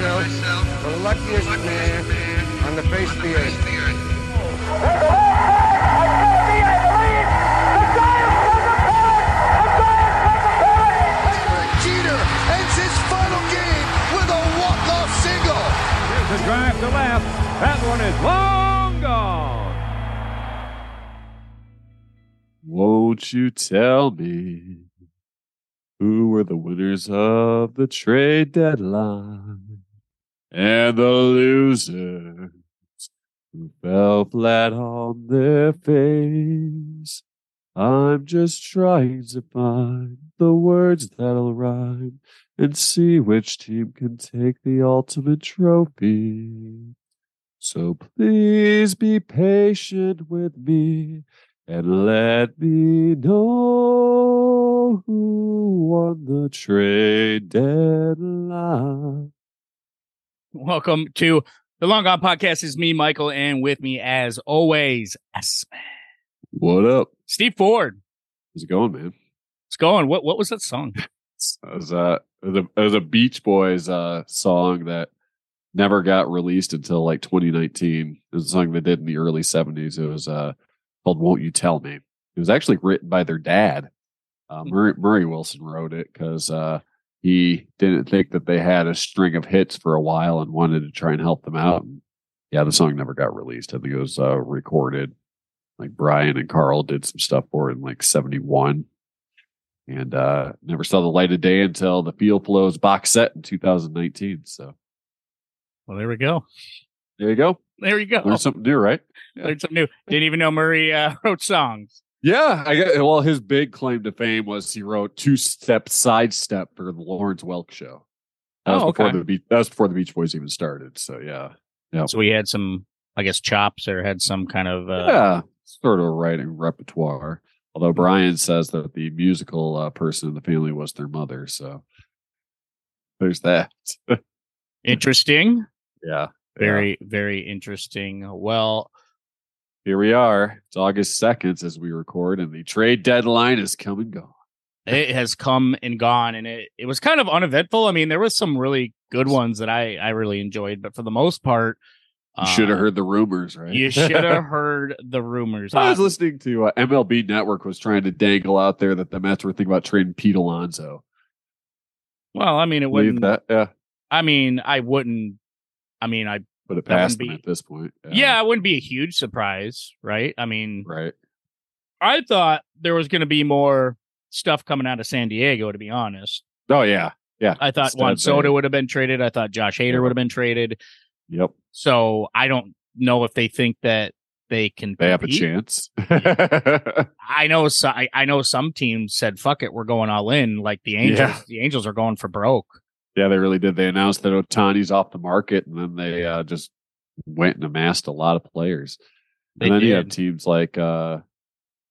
myself the luckiest man on the face of the earth. Jeter ends his final game with a walk-off single. Here's a drive to left. That one is long gone. Won't you tell me who were the winners of the trade deadline and the losers who fell flat on their face? I'm just trying to find the words that'll rhyme and see which team can take the ultimate trophy. So please be patient with me and let me know who won the trade deadline. Welcome to the Long Gone Podcast. Is me, Michael, and with me, as always, S-Man. What up? Steve Ford. How's it going, man? It's going. What What was that song? It was, uh, it was a, it was a Beach Boys uh, song that never got released until like 2019. It was a song they did in the early 70s. It was uh, called "Won't You Tell Me." It was actually written by their dad. Uh, Murray, Murray Wilson wrote it because uh, he didn't think that they had a string of hits for a while and wanted to try and help them out. And yeah, the song never got released. I think it was uh, recorded. Like Brian and Carl did some stuff for it in like 71 and uh never saw the light of day until the Feel Flows box set in 2019. So Well, there we go. there you go. There you go. Learned something new, right? Learned something new. Didn't even know Murray uh, wrote songs. Yeah, I get. Well, his big claim to fame was he wrote two step sidestep for the Lawrence Welk show. That was Oh, before okay. the Beach, that was before the Beach Boys even started. So yeah, Yep. So we had some, I guess, chops or had some kind of. Uh, yeah, sort of writing repertoire. Although Brian says that the musical uh, person in the family was their mother, so there's that. Interesting. yeah, Very, very interesting. Well, here we are. It's August second as we record, and the trade deadline is come and gone. it has come and gone, and it, it was kind of uneventful. I mean, there was some really good ones that I I really enjoyed, but for the most part, You should have uh, heard the rumors, right? You should have heard the rumors. I was Uh, listening to uh, MLB Network was trying to dangle out there that the Mets were thinking about trading Pete Alonso. well, I mean, it wouldn't. that? Yeah, I mean, I wouldn't. I mean, I put it That past wouldn't them be- at this point. yeah, it wouldn't be a huge surprise, right? I mean, right. I thought there was going to be more stuff coming out of San Diego. To be honest, Oh yeah, yeah. I thought Instead, Juan Soto would have been traded. I thought Josh Hader Yeah. would have been traded. Yep, So I don't know if they think that they can. they have a compete. chance. I know. So, I, I know some teams said, "Fuck it, we're going all in." Like the Angels. Yeah. The Angels are going for broke. Yeah, they really did. They announced that Ohtani's off the market, and then they uh, just went and amassed a lot of players. They and then you have teams like uh,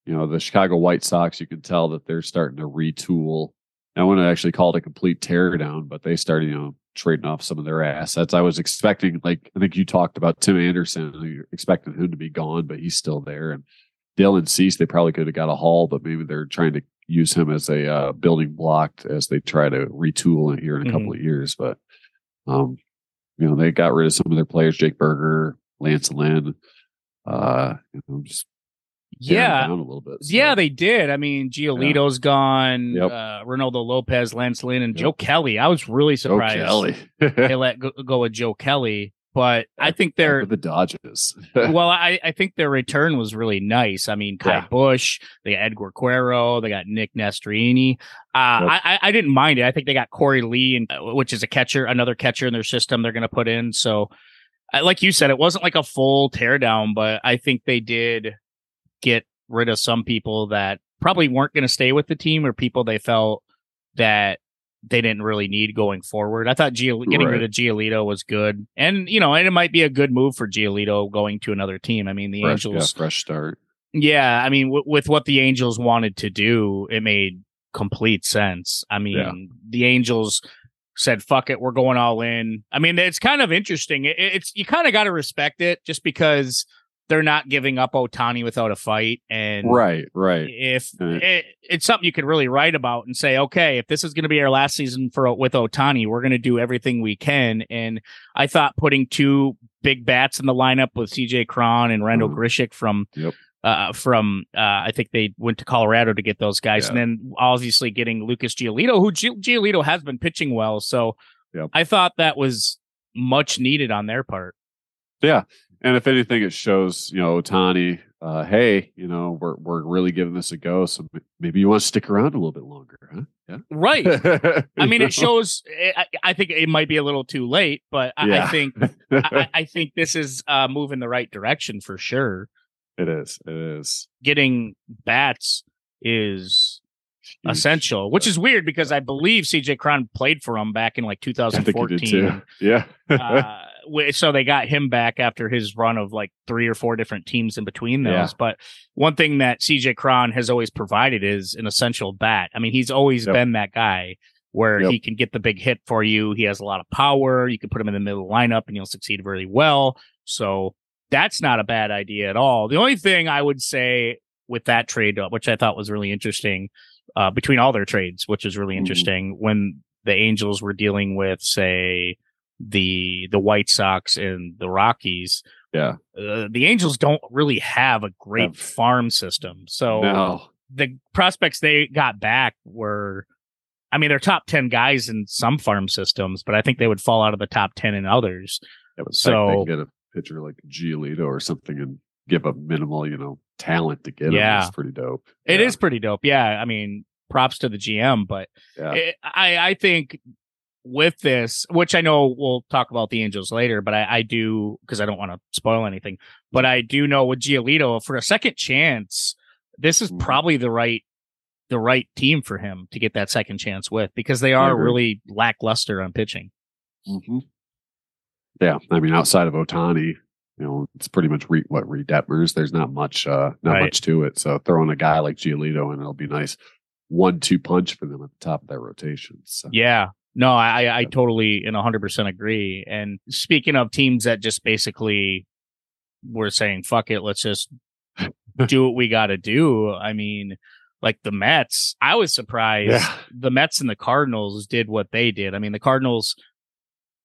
you know the Chicago White Sox. You can tell that they're starting to retool. I wouldn't actually call it a complete teardown, but they started, you know, trading off some of their assets. I was expecting, like I think you talked about Tim Anderson. You're expecting him to be gone, but he's still there. And Dylan Cease, they probably could have got a haul, but maybe they're trying to use him as a uh, building block as they try to retool it here in a couple of years. But um, you know, they got rid of some of their players, Jake Burger, Lance Lynn. Uh, you know, just Yeah, down a little bit. So, Yeah, they did. I mean, Giolito's gone. Yep. Uh, Ronaldo Lopez, Lance Lynn, and Yep. Joe Kelly. I was really Joe surprised Kelly. they let go, go with Joe Kelly, but I think their with the Dodgers. well, I, I think their return was really nice. I mean, Kai Yeah. Bush, they got Edgar Quero, they got Nick Nastrini. Uh, Yep. I, I didn't mind it. I think they got Korey Lee, and uh, which is a catcher, another catcher in their system. They're going to put in. So, like you said, it wasn't like a full teardown, but I think they did get rid of some people that probably weren't going to stay with the team or people they felt that they didn't really need going forward. I thought Gio- getting rid of Giolito was good. And, you know, and it might be a good move for Giolito going to another team. I mean, the fresh, yeah, Angels, fresh start. yeah, I mean, w- with what the Angels wanted to do, it made complete sense. I mean, Yeah. the Angels said, fuck it, we're going all in. I mean, it's kind of interesting. It, it's, you kind of got to respect it just because they're not giving up Ohtani without a fight, and Right, right. if Uh, it, it's something you could really write about and say, okay, if this is going to be our last season for with Ohtani, we're going to do everything we can. And I thought putting two big bats in the lineup with CJ Cron and Randall Mhm. Grichuk from. Yep. Uh, from uh, I think they went to Colorado to get those guys, and then obviously getting Lucas Giolito, who Gi- Giolito has been pitching well. So Yep. I thought that was much needed on their part. And if anything, it shows you know Ohtani. Uh, hey, you know we're we're really giving this a go, so maybe you want to stick around a little bit longer, huh? Yeah. Right. I mean, You it shows. I, I think it might be a little too late, but I, I think? I, I think this is uh, moving the right direction for sure. it is. It is Getting bats is. Essential, which is weird because I believe CJ Cron played for him back in like I think you did 2014. Yeah. uh, so they got him back after his run of like three or four different teams in between those. Yeah. But one thing that CJ Cron has always provided is an essential bat. I mean, he's always Yep. been that guy where Yep. he can get the big hit for you. He has a lot of power. You can put him in the middle of the lineup and he'll succeed really well. So that's not a bad idea at all. The only thing I would say with that trade, uh, which I thought was really interesting, uh, between all their trades, which is really Mhm. interesting, when the Angels were dealing with, say, the the White Sox and the Rockies. Yeah. Uh, the Angels don't really have a great Have- farm system. So no. the prospects they got back were I mean, they're top 10 guys in some farm systems, but I think they would fall out of the top 10 in others. Yeah, So- so, they can get a pitcher like Giolito or something and give up minimal, you know, talent to get him. Yeah. It's pretty dope. It yeah. is pretty dope. Yeah. I mean, props to the GM, but Yeah. it, I, I think with this, which I know we'll talk about the Angels later, but I, I do because I don't want to spoil anything. But I do know with Giolito for a second chance, this is Mhm. probably the right the right team for him to get that second chance with because they are really lackluster on pitching. Mhm. Yeah, I mean, outside of Ohtani, you know, it's pretty much re, what Reid Detmers. There's not much, uh, not Right. much to it. So throwing a guy like Giolito and it'll be nice one-two punch for them at the top of their rotation. So Yeah. No, I I- totally and 100% agree. And speaking of teams that just basically were saying fuck it, let's just do what we got to do. I mean, like the Mets, I was surprised Yeah. the Mets and the Cardinals did what they did. I mean, the Cardinals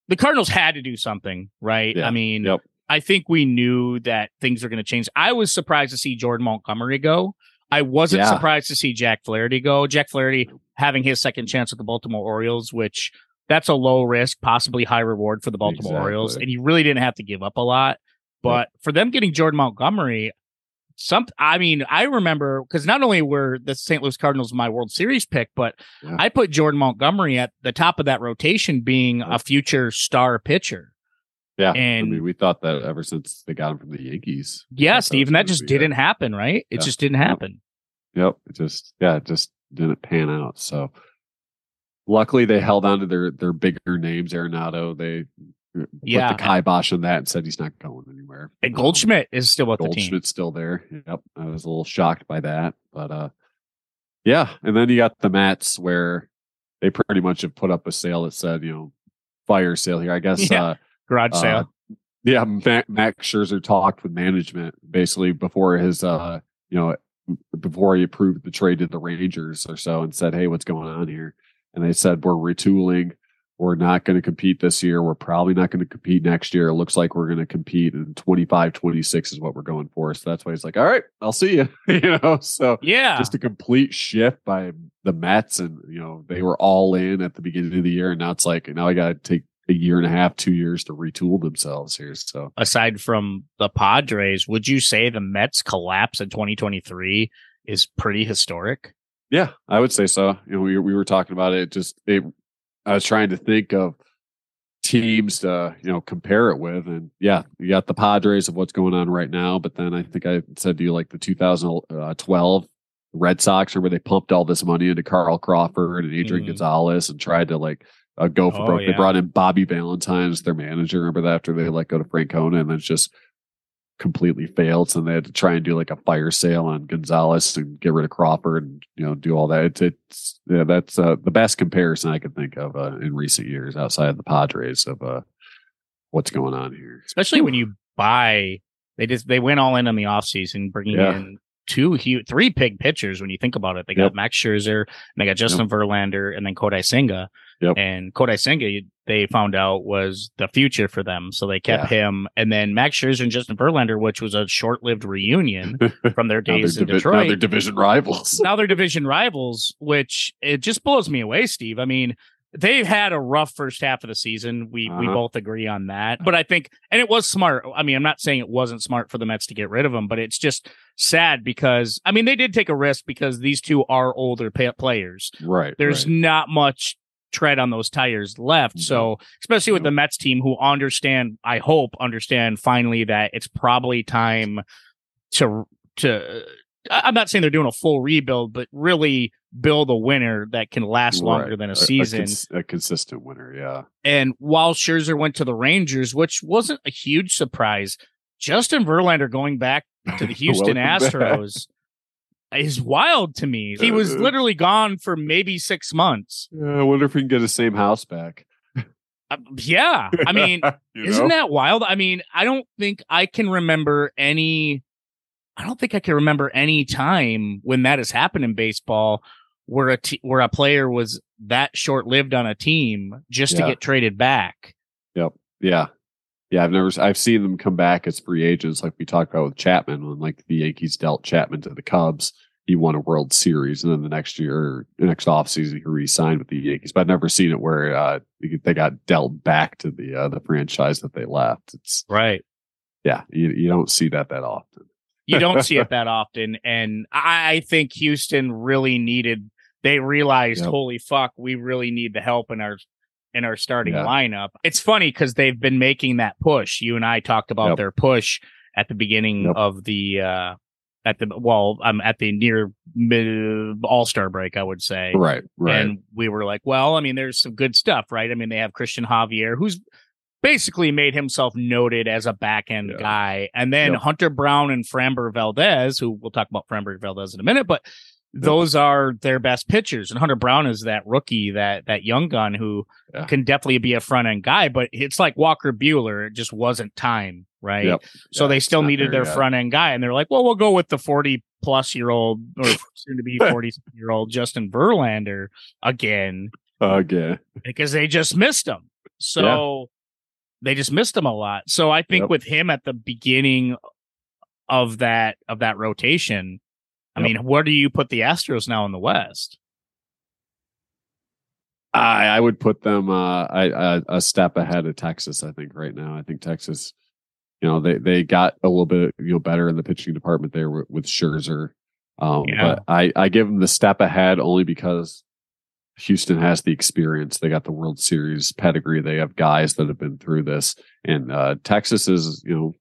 the Cardinals had to do something, right? Yeah. I mean, Yep. I think we knew that things were going to change. I was surprised to see Jordan Montgomery go. I wasn't Yeah. surprised to see Jack Flaherty go. Jack Flaherty having his second chance with the Baltimore Orioles, which that's a low risk, possibly high reward for the Baltimore Exactly. Orioles, and you really didn't have to give up a lot. But for them getting Jordan Montgomery, some I mean, I remember because not only were the St. Louis Cardinals my World Series pick, but Yeah. I put Jordan Montgomery at the top of that rotation, being Yeah. a future star pitcher. Yeah, And- I mean, we thought that ever since they got him from the Yankees. Yeah, Steve, and that just didn't happen, right? It Yeah. just didn't happen. Yep. It just yeah, it just didn't pan out. So luckily they held on to their their bigger names, Arenado. They uh, Yeah. put the kibosh on that and said he's not going anywhere. And Um, Goldschmidt is still with the team. Still there. Yep. I was a little shocked by that. But uh yeah. And then you got the Mets where they pretty much have put up a sale that said, you know, fire sale here. I guess Yeah. uh Garage uh, sale. yeah, Ma- Max Scherzer talked with management basically before his, uh, you know, before he approved the trade to the Rangers or so, and said, "Hey, what's going on here?" And they said, "We're retooling. We're not going to compete this year. We're probably not going to compete next year. It looks like we're going to compete in 25, 26 is what we're going for." So that's why he's like, "All right, I'll see you." you know, so yeah. just a complete shift by the Mets, and you know they were all in at the beginning of the year, and now it's like now I got to take a year and a half, two years to retool themselves here. So Aside from the Padres, would you say the Mets collapse in 2023 is pretty historic? yeah, I would say so. You know, we we were talking about it. Just it, I was trying to think of teams to you know compare it with, and yeah, you got the Padres of what's going on right now, but then I think I said to you like the 2012 Red Sox, or where they pumped all this money into Carl Crawford and Adrian Mhm. Gonzalez and tried to like uh, go for Oh, broke. They brought in Bobby Valentine as their manager. Remember that after they let go to Francona, and then it's just completely failed. So they had to try and do like a fire sale on Gonzalez and get rid of Crawford and you know do all that. It's, it's yeah, that's uh, the best comparison I could think of uh, in recent years outside of the Padres of uh, what's going on here. Especially when you buy They just they went all in on the offseason, bringing Yeah. in two huge, three big pitchers when you think about it. They got Yep. Max Scherzer, and they got Justin Verlander, and then Kodai Senga. Yep. And Kodai Senga, they found out was the future for them, so they kept him. And then Max Scherzer and Justin Verlander, which was a short-lived reunion from their days in divi- now Detroit they're division rivals. now they're division rivals, which it just blows me away, Steve. I mean, they've had a rough first half of the season. We we Uh-huh. both agree on that. But I think and it was smart. I mean, I'm not saying it wasn't smart for the Mets to get rid of him, but it's just sad because I mean, they did take a risk because these two are older players. right. There's right. not much tread on those tires left. No. So, especially with the Mets team who understand, I hope understand finally that it's probably time to to I'm not saying they're doing a full rebuild, but really build a winner that can last longer Right. than a A- season. cons- a consistent winner. Yeah. and while Scherzer went to the Rangers, which wasn't a huge surprise, Justin Verlander going back to the Houston Astros. back. Is wild to me. He was Uh, literally gone for maybe six months. Yeah, I wonder if we can get the same house back. Uh, yeah. I mean, Isn't know? that wild? I mean, I don't think I can remember any. I don't think I can remember any time when that has happened in baseball where a t- where a player was that short lived on a team just to get traded back. Yep. Yeah. Yeah. I've never, I've seen them come back as free agents, like we talked about with Chapman when like the Yankees dealt Chapman to the Cubs. He won a World Series, and then the next year, the next offseason, he re-signed with the Yankees. But I've never seen it where uh, they got dealt back to the uh, the franchise that they left. It's Right. yeah, you, you don't see that that often. You don't see it that often, and I I think Houston really needed. They realized, Yep. holy fuck, we really need the help in our in our starting Yeah. lineup. It's funny because they've been making that push. You and I talked about Yep. their push at the beginning Yep. of the uh at the well, I'm at the near mid All Star break, I would say. Right. Right. And we were like, well, I mean, there's some good stuff, right? I mean, they have Christian Javier, who's basically made himself noted as a back end Yeah. guy. And then Yep. Hunter Brown and Framber Valdez, who we'll talk about Framber Valdez in a minute, but those are their best pitchers. And Hunter Brown is that rookie, that that young gun who Yeah. can definitely be a front end guy, but it's like Walker Buehler, it just wasn't time, right? Yep. So Yeah, they still needed their yet. front end guy, and they're like, "Well, we'll go with the forty plus year old or soon to be forty year old Justin Verlander again Again. because they just missed him." So they just missed him a lot. So I think Yep. with him at the beginning of that of that rotation, I Yep. mean, where do you put the Astros now in the West? I, I would put them uh, I, I, a step ahead of Texas. I think right now. I think Texas, you know, they they got a little bit you know better in the pitching department there with, with Scherzer. Um, Yeah. But I I give them the step ahead only because Houston has the experience. They got the World Series pedigree. They have guys that have been through this, and uh, Texas is you know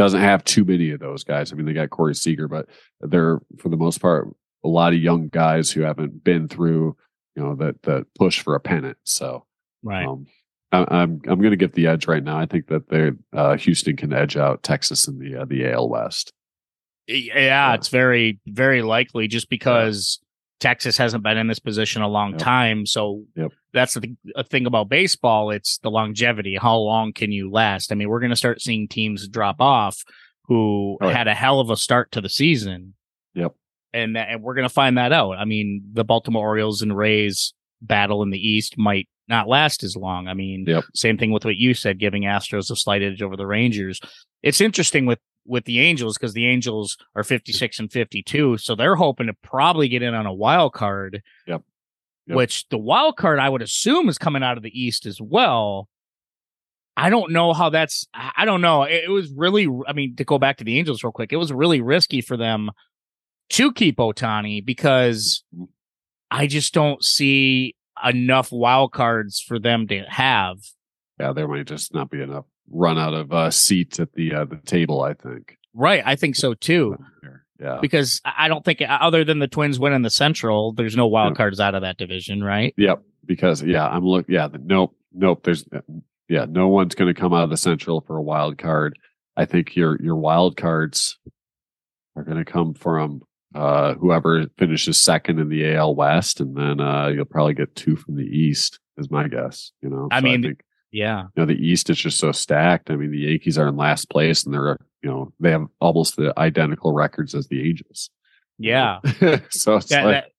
doesn't have too many of those guys. I mean, they got Corey Seager, but they're for the most part a lot of young guys who haven't been through you know that that push for a pennant. So Right. um, I, I'm I'm going to get the edge right now. I think that they uh, Houston can edge out Texas in the uh, the AL West. Yeah, Yeah. it's very, very likely just because Texas hasn't been in this position a long Yep. time. So Yep. that's the a thing about baseball. It's the longevity. How long can you last? I mean, we're going to start seeing teams drop off who Oh, yeah. had a hell of a start to the season. Yep. And, and we're going to find that out. I mean, the Baltimore Orioles and Rays battle in the East might not last as long. I mean, Yep. same thing with what you said, giving Astros a slight edge over the Rangers. It's interesting with with the Angels because the Angels are 56 and 52, so they're hoping to probably get in on a wild card. Yep. Yep. Which the wild card I would assume is coming out of the East as well. I don't know how that's. I don't know. It, it was really. I mean, to go back to the Angels real quick, it was really risky for them to keep Ohtani because mm-hmm. I just don't see enough wild cards for them to have. Yeah, there might just not be enough run out of uh, seats at the uh, the table. I think. Right, I think so too. Yeah. because I I don't think other than the Twins winning the Central, there's no wild Yeah. cards out of that division, right? Yep. Because yeah, I'm look. Yeah. The, nope. Nope. There's yeah. No one's going to come out of the Central for a wild card. I think your your wild cards are going to come from uh whoever finishes second in the AL West, and then uh you'll probably get two from the East. Is my guess. You know. I So mean, think, Yeah. You know, the East is just so stacked. I mean, the Yankees are in last place, and they're you know they have almost the identical records as the Angels. Yeah. so it's That- like, that-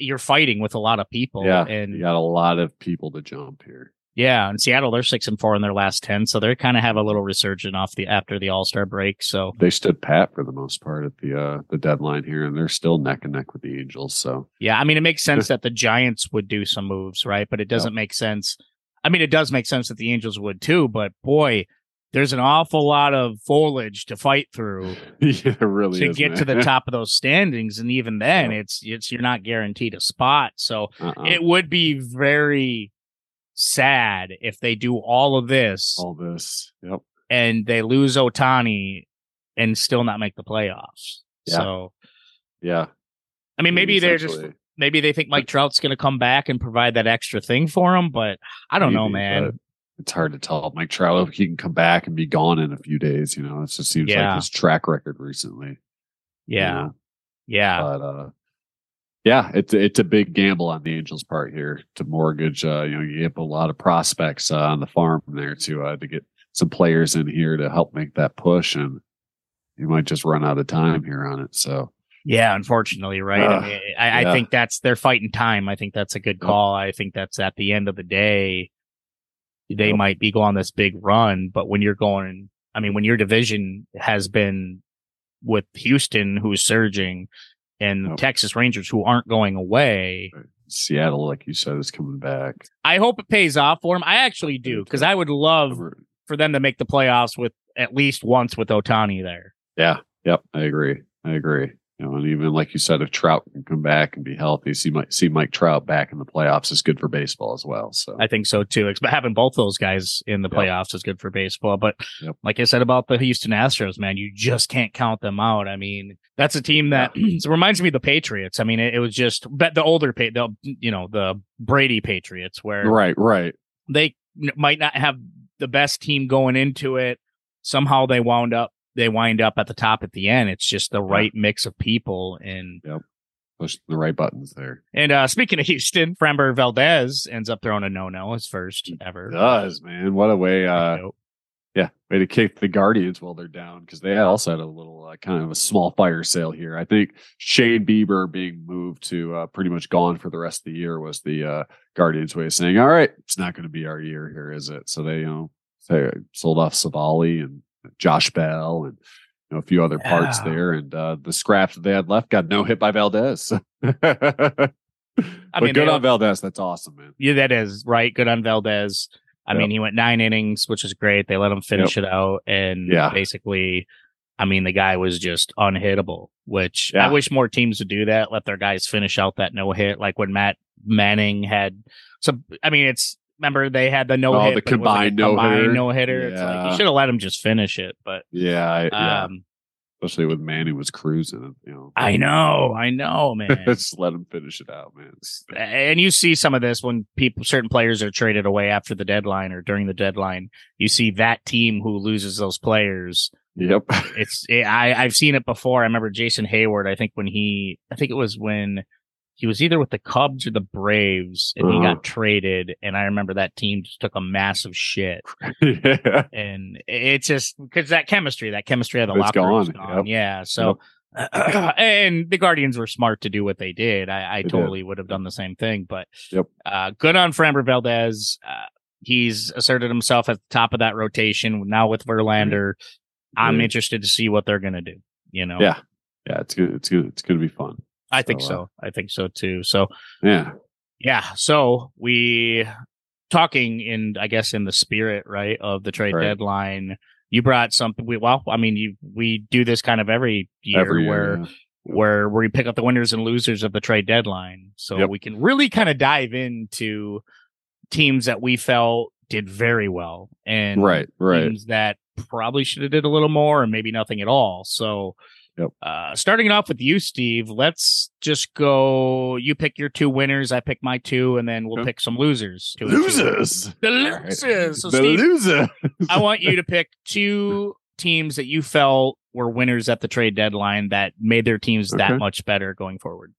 you're fighting with a lot of people. yeah, And you got a lot of people to jump here. yeah, in Seattle, they're six and four in their last 10. So they're kind of have a little resurgent off the after the All Star break. So They stood pat for the most part at the uh the deadline here, and they're still neck and neck with the Angels. So yeah, I mean, it makes sense that the Giants would do some moves, right? But it doesn't make sense. I mean, it does make sense that the Angels would too, but boy, there's an awful lot of foliage to fight through yeah, really to is, get to the top of those standings. And even then, Yeah. it's it's you're not guaranteed a spot. So Uh-uh. it would be very sad if they do all of this all this. Yep. and they lose Ohtani and still not make the playoffs. Yeah. So Yeah. I mean, maybe they're just. Maybe they think Mike Trout's going to come back and provide that extra thing for them, but I don't know, man. It's hard to tell. Mike Trout, if he can come back and be gone in a few days, you know, it just seems Yeah. like his track record recently. you Yeah, know? yeah, But uh yeah, it's it's a big gamble on the Angels' part here to mortgage. Uh, you know, you have a lot of prospects uh, on the farm there to uh, to get some players in here to help make that push, and you might just run out of time here on it. So yeah. Unfortunately, right? Ugh, I, mean, I, I think that's they're fighting time. I think that's a good call. I think that's at the end of the day, they Yep. might be going on this big run, but when you're going, I mean, when your division has been with Houston, who's surging, and Yep. Texas Rangers, who aren't going away, Seattle, like you said, is coming back. I hope it pays off for them. I actually do because I would love for them to make the playoffs with at least once with Ohtani there. Yeah, yep, I agree. I agree. You know, and even like you said, if Trout can come back and be healthy, see Mike see Mike Trout back in the playoffs is good for baseball as well. So I think so too. But having both those guys in the Yep. playoffs is good for baseball. But Yep. like I said about the Houston Astros, man, you just can't count them out. I mean, that's a team that it reminds me of the Patriots. I mean, it, it was just but the older the you know the Brady Patriots where right, right. they might not have the best team going into it. Somehow they wound up they wind up at the top at the end. It's just the right mix of people and Push the right buttons there. and uh speaking of Houston, Framber Valdez ends up throwing a no no his first ever. does man what a way uh Nope. yeah way to kick the guardians while they're down because they also had a little uh, kind of a small fire sale here i think shane bieber being moved to uh, pretty much gone for the rest of the year was the uh guardians way of saying all right it's not going to be our year here is it so they you know they sold off civale and josh bell and you know a few other parts Yeah. there and uh the scraps that they had left got no hit by valdez but mean, good on valdez that's awesome man Yeah, that is right. Good on Valdez. I Yep. mean, he went nine innings, which is great. They let him finish it out, and Yeah. basically, I mean, the guy was just unhittable. Which I wish more teams would do that. Let their guys finish out that no hit, like when Matt Manning had. So I mean, it's remember they had the no Oh, hit, the like combined no-hitter. no hitter. It's like Yeah. you should have let him just finish it, but yeah, I, yeah. um, especially with Manny was cruising. You know, I know, I know, man. just let him finish it out, man. and you see some of this when people certain players are traded away after the deadline or during the deadline you see that team who loses those players Yep. it's it, i i've seen it before i remember jason heyward i think when he i think it was when he was either with the cubs or the braves and he Uh-huh. got traded and i remember that team just took a massive shit yeah. and it's just because that chemistry that chemistry of the It's locker gone. gone Yep. yeah so and the Guardians were smart to do what they did. I, I They did. totally would have done the same thing. But Yep. uh, good on Framber Valdez. Uh, he's asserted himself at the top of that rotation now with Verlander. I'm Yeah. interested to see what they're going to do. You know, Yeah. Yeah, it's good. It's good. It's going to be fun. I think So, so. uh, I think so too. So Yeah. yeah, so we talking in I guess in the spirit right of the trade Right. deadline. You brought something. We well, I mean, you we do this kind of every year Every year. where yeah. where where we pick up the winners and losers of the trade deadline. So Yep. we can really kind of dive into teams that we felt did very well and Right. Right. teams that probably should have did a little more and maybe nothing at all. So Yep. uh starting it off with you, Steve, let's just go you pick your two winners, I pick my two, and then we'll Okay. pick some losers. Two. Losers. The All right. losers. So the Steve, loser. I want you to pick two teams that you felt were winners at the trade deadline that made their teams Okay. that much better going forward.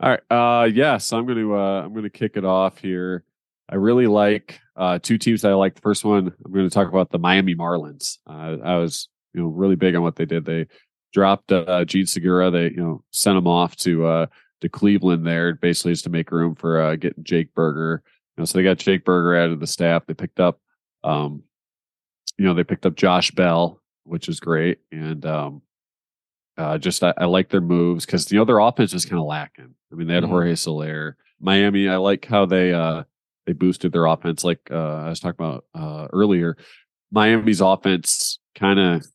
All right. Uh yes, I'm going to uh I'm going to kick it off here. I really like uh, two teams that I like. The first one, I'm going to talk about the Miami Marlins. Uh, I was, you know, really big on what they did. They dropped uh, Jean Segura. They, you know, sent him off to uh, to Cleveland there, basically just to make room for uh, getting Jake Burger. You know, so they got Jake Burger added to the staff. They picked up, um, you know, they picked up Josh Bell, which is great, and um, uh, just I, I like their moves because you know their offense is kind of lacking. I mean, they had Mhm. Jorge Soler, Miami. I like how they uh they boosted their offense. Like uh, I was talking about uh, earlier, Miami's offense kind of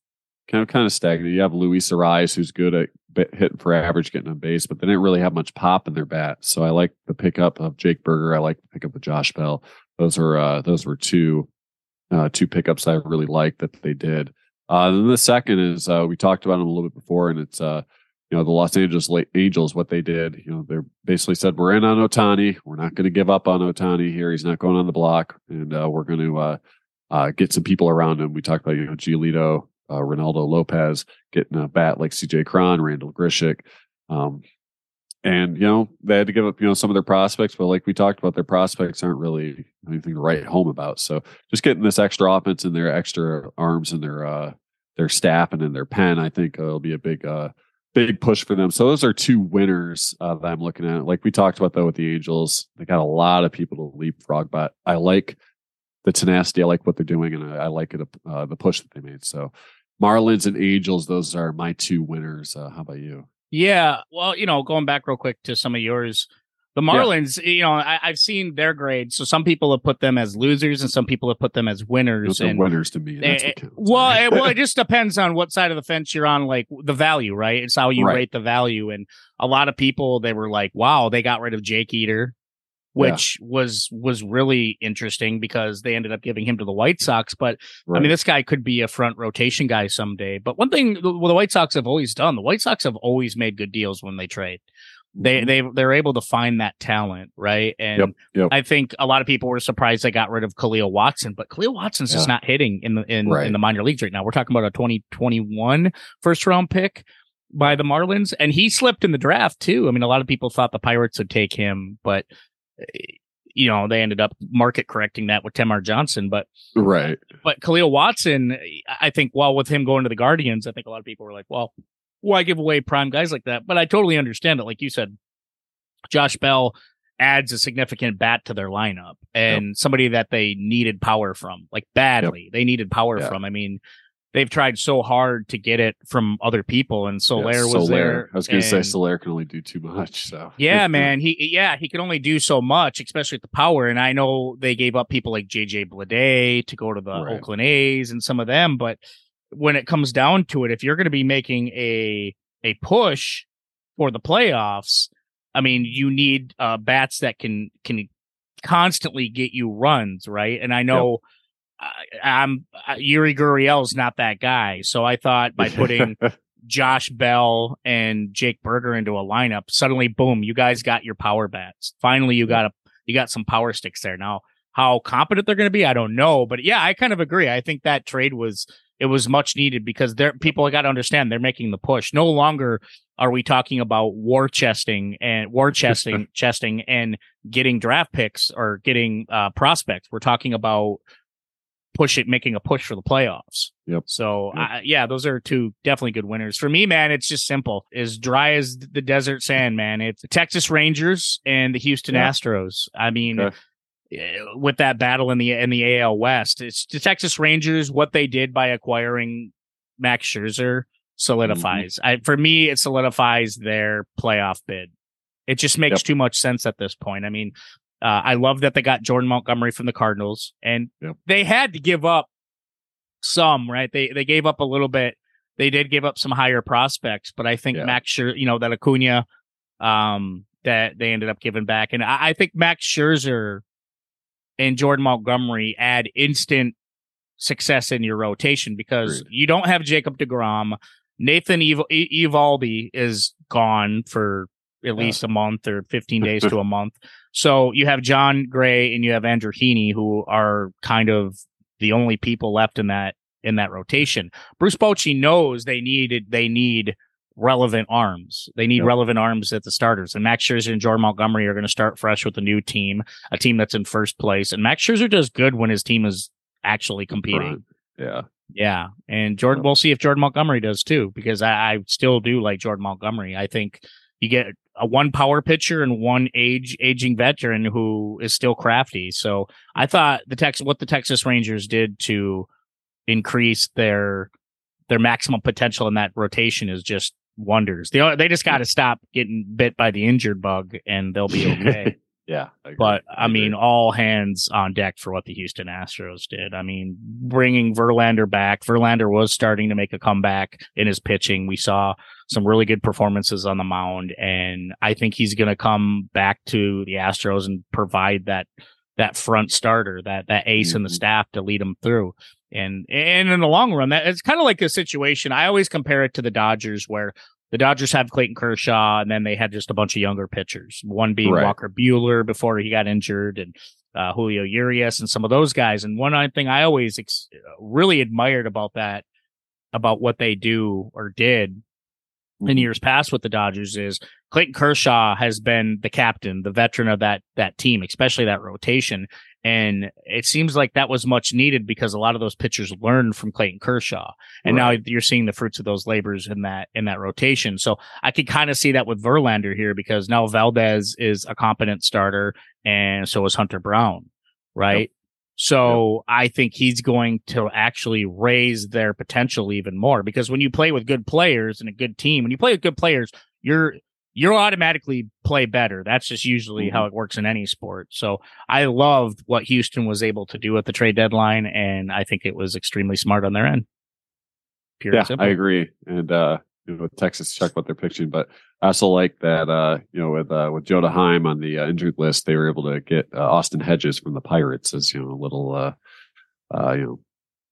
kind of kind of stagnant. You have Luis Arraez, who's good at hitting for average, getting on base, but they didn't really have much pop in their bat. So I like the pickup of Jake Burger. I like the pickup of Josh Bell. Those are uh, those were two uh, two pickups I really like that they did. Uh, then the second is uh, we talked about them a little bit before, and it's uh, you know the Los Angeles Angels. What they did, you know, they basically said we're in on Ohtani. We're not going to give up on Ohtani here. He's not going on the block, and uh, we're going to uh, uh, get some people around him. We talked about you know Giolito, uh, Ronaldo Lopez getting a bat like C.J. Cron, Randal Grichuk. Um, and you know they had to give up you know some of their prospects, but like we talked about, their prospects aren't really anything to write home about. So just getting this extra offense and their extra arms and their uh their staff and in their pen, I think uh, it'll be a big uh big push for them. So those are two winners uh, that I'm looking at. Like we talked about though with the Angels, they got a lot of people to leapfrog, but I like the tenacity. I like what they're doing, and I, I like it uh, the push that they made. So Marlins and Angels, those are my two winners. Uh, how about you? Yeah. Well, you know, going back real quick to some of yours, the Marlins, you know, I, I've seen their grades. So some people have put them as losers and some people have put them as winners. Those are and winners to me. That's Eh, what counts. well, it, well, it just depends on what side of the fence you're on, like the value, right? It's how you Right. rate the value. And a lot of people, they were like, wow, they got rid of Jake Eder, which was was really interesting because they ended up giving him to the White Sox. But I mean, this guy could be a front rotation guy someday. But one thing the, well, the White Sox have always done, the White Sox have always made good deals when they trade. They Mhm. they they're able to find that talent, right? And Yep, yep. I think a lot of people were surprised they got rid of Kahlil Watson, but Kahlil Watson's just not hitting in the in, Right. in the minor leagues right now. We're talking about a 2021 first round pick by the Marlins, and he slipped in the draft too. I mean, a lot of people thought the Pirates would take him, but you know they ended up market correcting that with Termarr Johnson. But right. but Kahlil Watson, I think, well, with him going to the Guardians, I think a lot of people were like, well, why give away prime guys like that? But I totally understand it. Like you said, Josh Bell adds a significant bat to their lineup and somebody that they needed power from, like badly. They needed power Yeah. from. I mean, they've tried so hard to get it from other people, and Soler Yeah, was Soler. there. I was going to say Soler can only do too much. So yeah, man. He yeah, he can only do so much, especially with the power. And I know they gave up people like JJ Bleday to go to the Right. Oakland A's and some of them, but when it comes down to it, if you're going to be making a a push for the playoffs, I mean, you need uh, bats that can can constantly get you runs, right? And I know I, I'm uh, Yuli Gurriel's not that guy, so I thought by putting Josh Bell and Jake Burger into a lineup, suddenly boom, you guys got your power bats. Finally, you got a you got some power sticks there. Now, how competent they're going to be, I don't know, but yeah, I kind of agree. I think that trade was it was much needed because there people got to understand they're making the push. No longer are we talking about war chesting and war chesting chesting and getting draft picks or getting uh, prospects. We're talking about push it, making a push for the playoffs. Yep. So Yep. I, yeah, those are two definitely good winners for me, man. It's just simple, as dry as the desert sand, man. It's the Texas Rangers and the Houston Yeah. Astros. I mean, Okay. eh, with that battle in the in the AL West, it's the Texas Rangers. What they did by acquiring Max Scherzer solidifies. Mm-hmm. I, for me, it solidifies their playoff bid. It just makes Yep. too much sense at this point. I mean, uh, I love that they got Jordan Montgomery from the Cardinals, and Yep. they had to give up some, right? They they gave up a little bit. They did give up some higher prospects, but I think Yeah. Max Scherzer, you know, that Acuna, um, that they ended up giving back, and I, I think Max Scherzer and Jordan Montgomery add instant success in your rotation because Agreed. you don't have Jacob Degrom. Nathan Ev- Eovaldi is gone for at least a month or 15 days to a month. So you have Jon Gray and you have Andrew Heaney, who are kind of the only people left in that in that rotation. Bruce Bochy knows they needed they need relevant arms. They need Yep. relevant arms at the starters. And Max Scherzer and Jordan Montgomery are going to start fresh with a new team, a team that's in first place. And Max Scherzer does good when his team is actually competing. Yeah. Yeah. And Jordan, we'll see if Jordan Montgomery does too, because I, I still do like Jordan Montgomery. I think you get a one power pitcher and one age aging veteran who is still crafty. So I thought the Tex what the Texas Rangers did to increase their their maximum potential in that rotation is just wonders. They they just got to stop getting bit by the injured bug and they'll be okay. Yeah. I. But I agree. mean, all hands on deck for what the Houston Astros did. I mean, bringing Verlander back. Verlander was starting to make a comeback in his pitching. We saw some really good performances on the mound, and I think he's going to come back to the Astros and provide that that front starter, that that ace in the Mhm. staff to lead them through. And and in the long run, that it's kind of like a situation. I always compare it to the Dodgers, where the Dodgers have Clayton Kershaw, and then they had just a bunch of younger pitchers. One being Right. Walker Buehler before he got injured, and uh, Julio Urias, and some of those guys. And one thing I always ex- really admired about that, about what they do or did in Mhm. years past with the Dodgers is Clayton Kershaw has been the captain, the veteran of that that team, especially that rotation. And it seems like that was much needed because a lot of those pitchers learned from Clayton Kershaw. And Right. now you're seeing the fruits of those labors in that in that rotation. So I could kind of see that with Verlander here because now Valdez is a competent starter and so is Hunter Brown, right? So I think he's going to actually raise their potential even more because when you play with good players and a good team, when you play with good players, you're you'll automatically play better. That's just usually Mm-hmm. how it works in any sport. So I loved what Houston was able to do at the trade deadline, and I think it was extremely smart on their end. Pure yeah. I agree. And uh, you know, with Texas check what they're pitching, but I also like that uh, you know, with uh, with Jonah Heim on the uh, injured list, they were able to get uh, Austin Hedges from the Pirates as you know a little uh, uh, you know.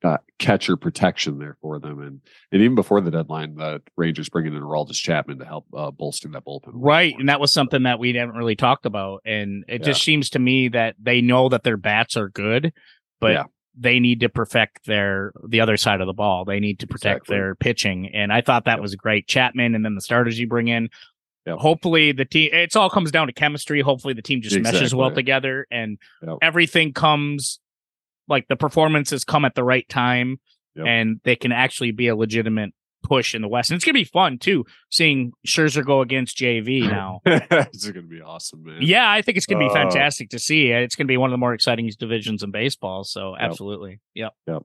Uh, catcher protection there for them, and and even before the deadline, the Rangers bringing in Aroldis Chapman to help uh, bolster that bullpen. Right. And that was something that we haven't really talked about. And it just seems to me that they know that their bats are good, but Yeah. They need to perfect their the other side of the ball. They need to protect Exactly. their pitching. And I thought that Yep. was great. Chapman and then the starters you bring in. Yep. Hopefully the team it's all comes down to chemistry. Hopefully the team just meshes well together and Yep. everything comes like the performances come at the right time and they can actually be a legitimate push in the West. And it's gonna be fun too, seeing Scherzer go against JV now. this is going to be awesome, man. Yeah, I think it's going to be Uh, fantastic to see. It's going to be one of the more exciting divisions in baseball. So, absolutely. Yep. Yep.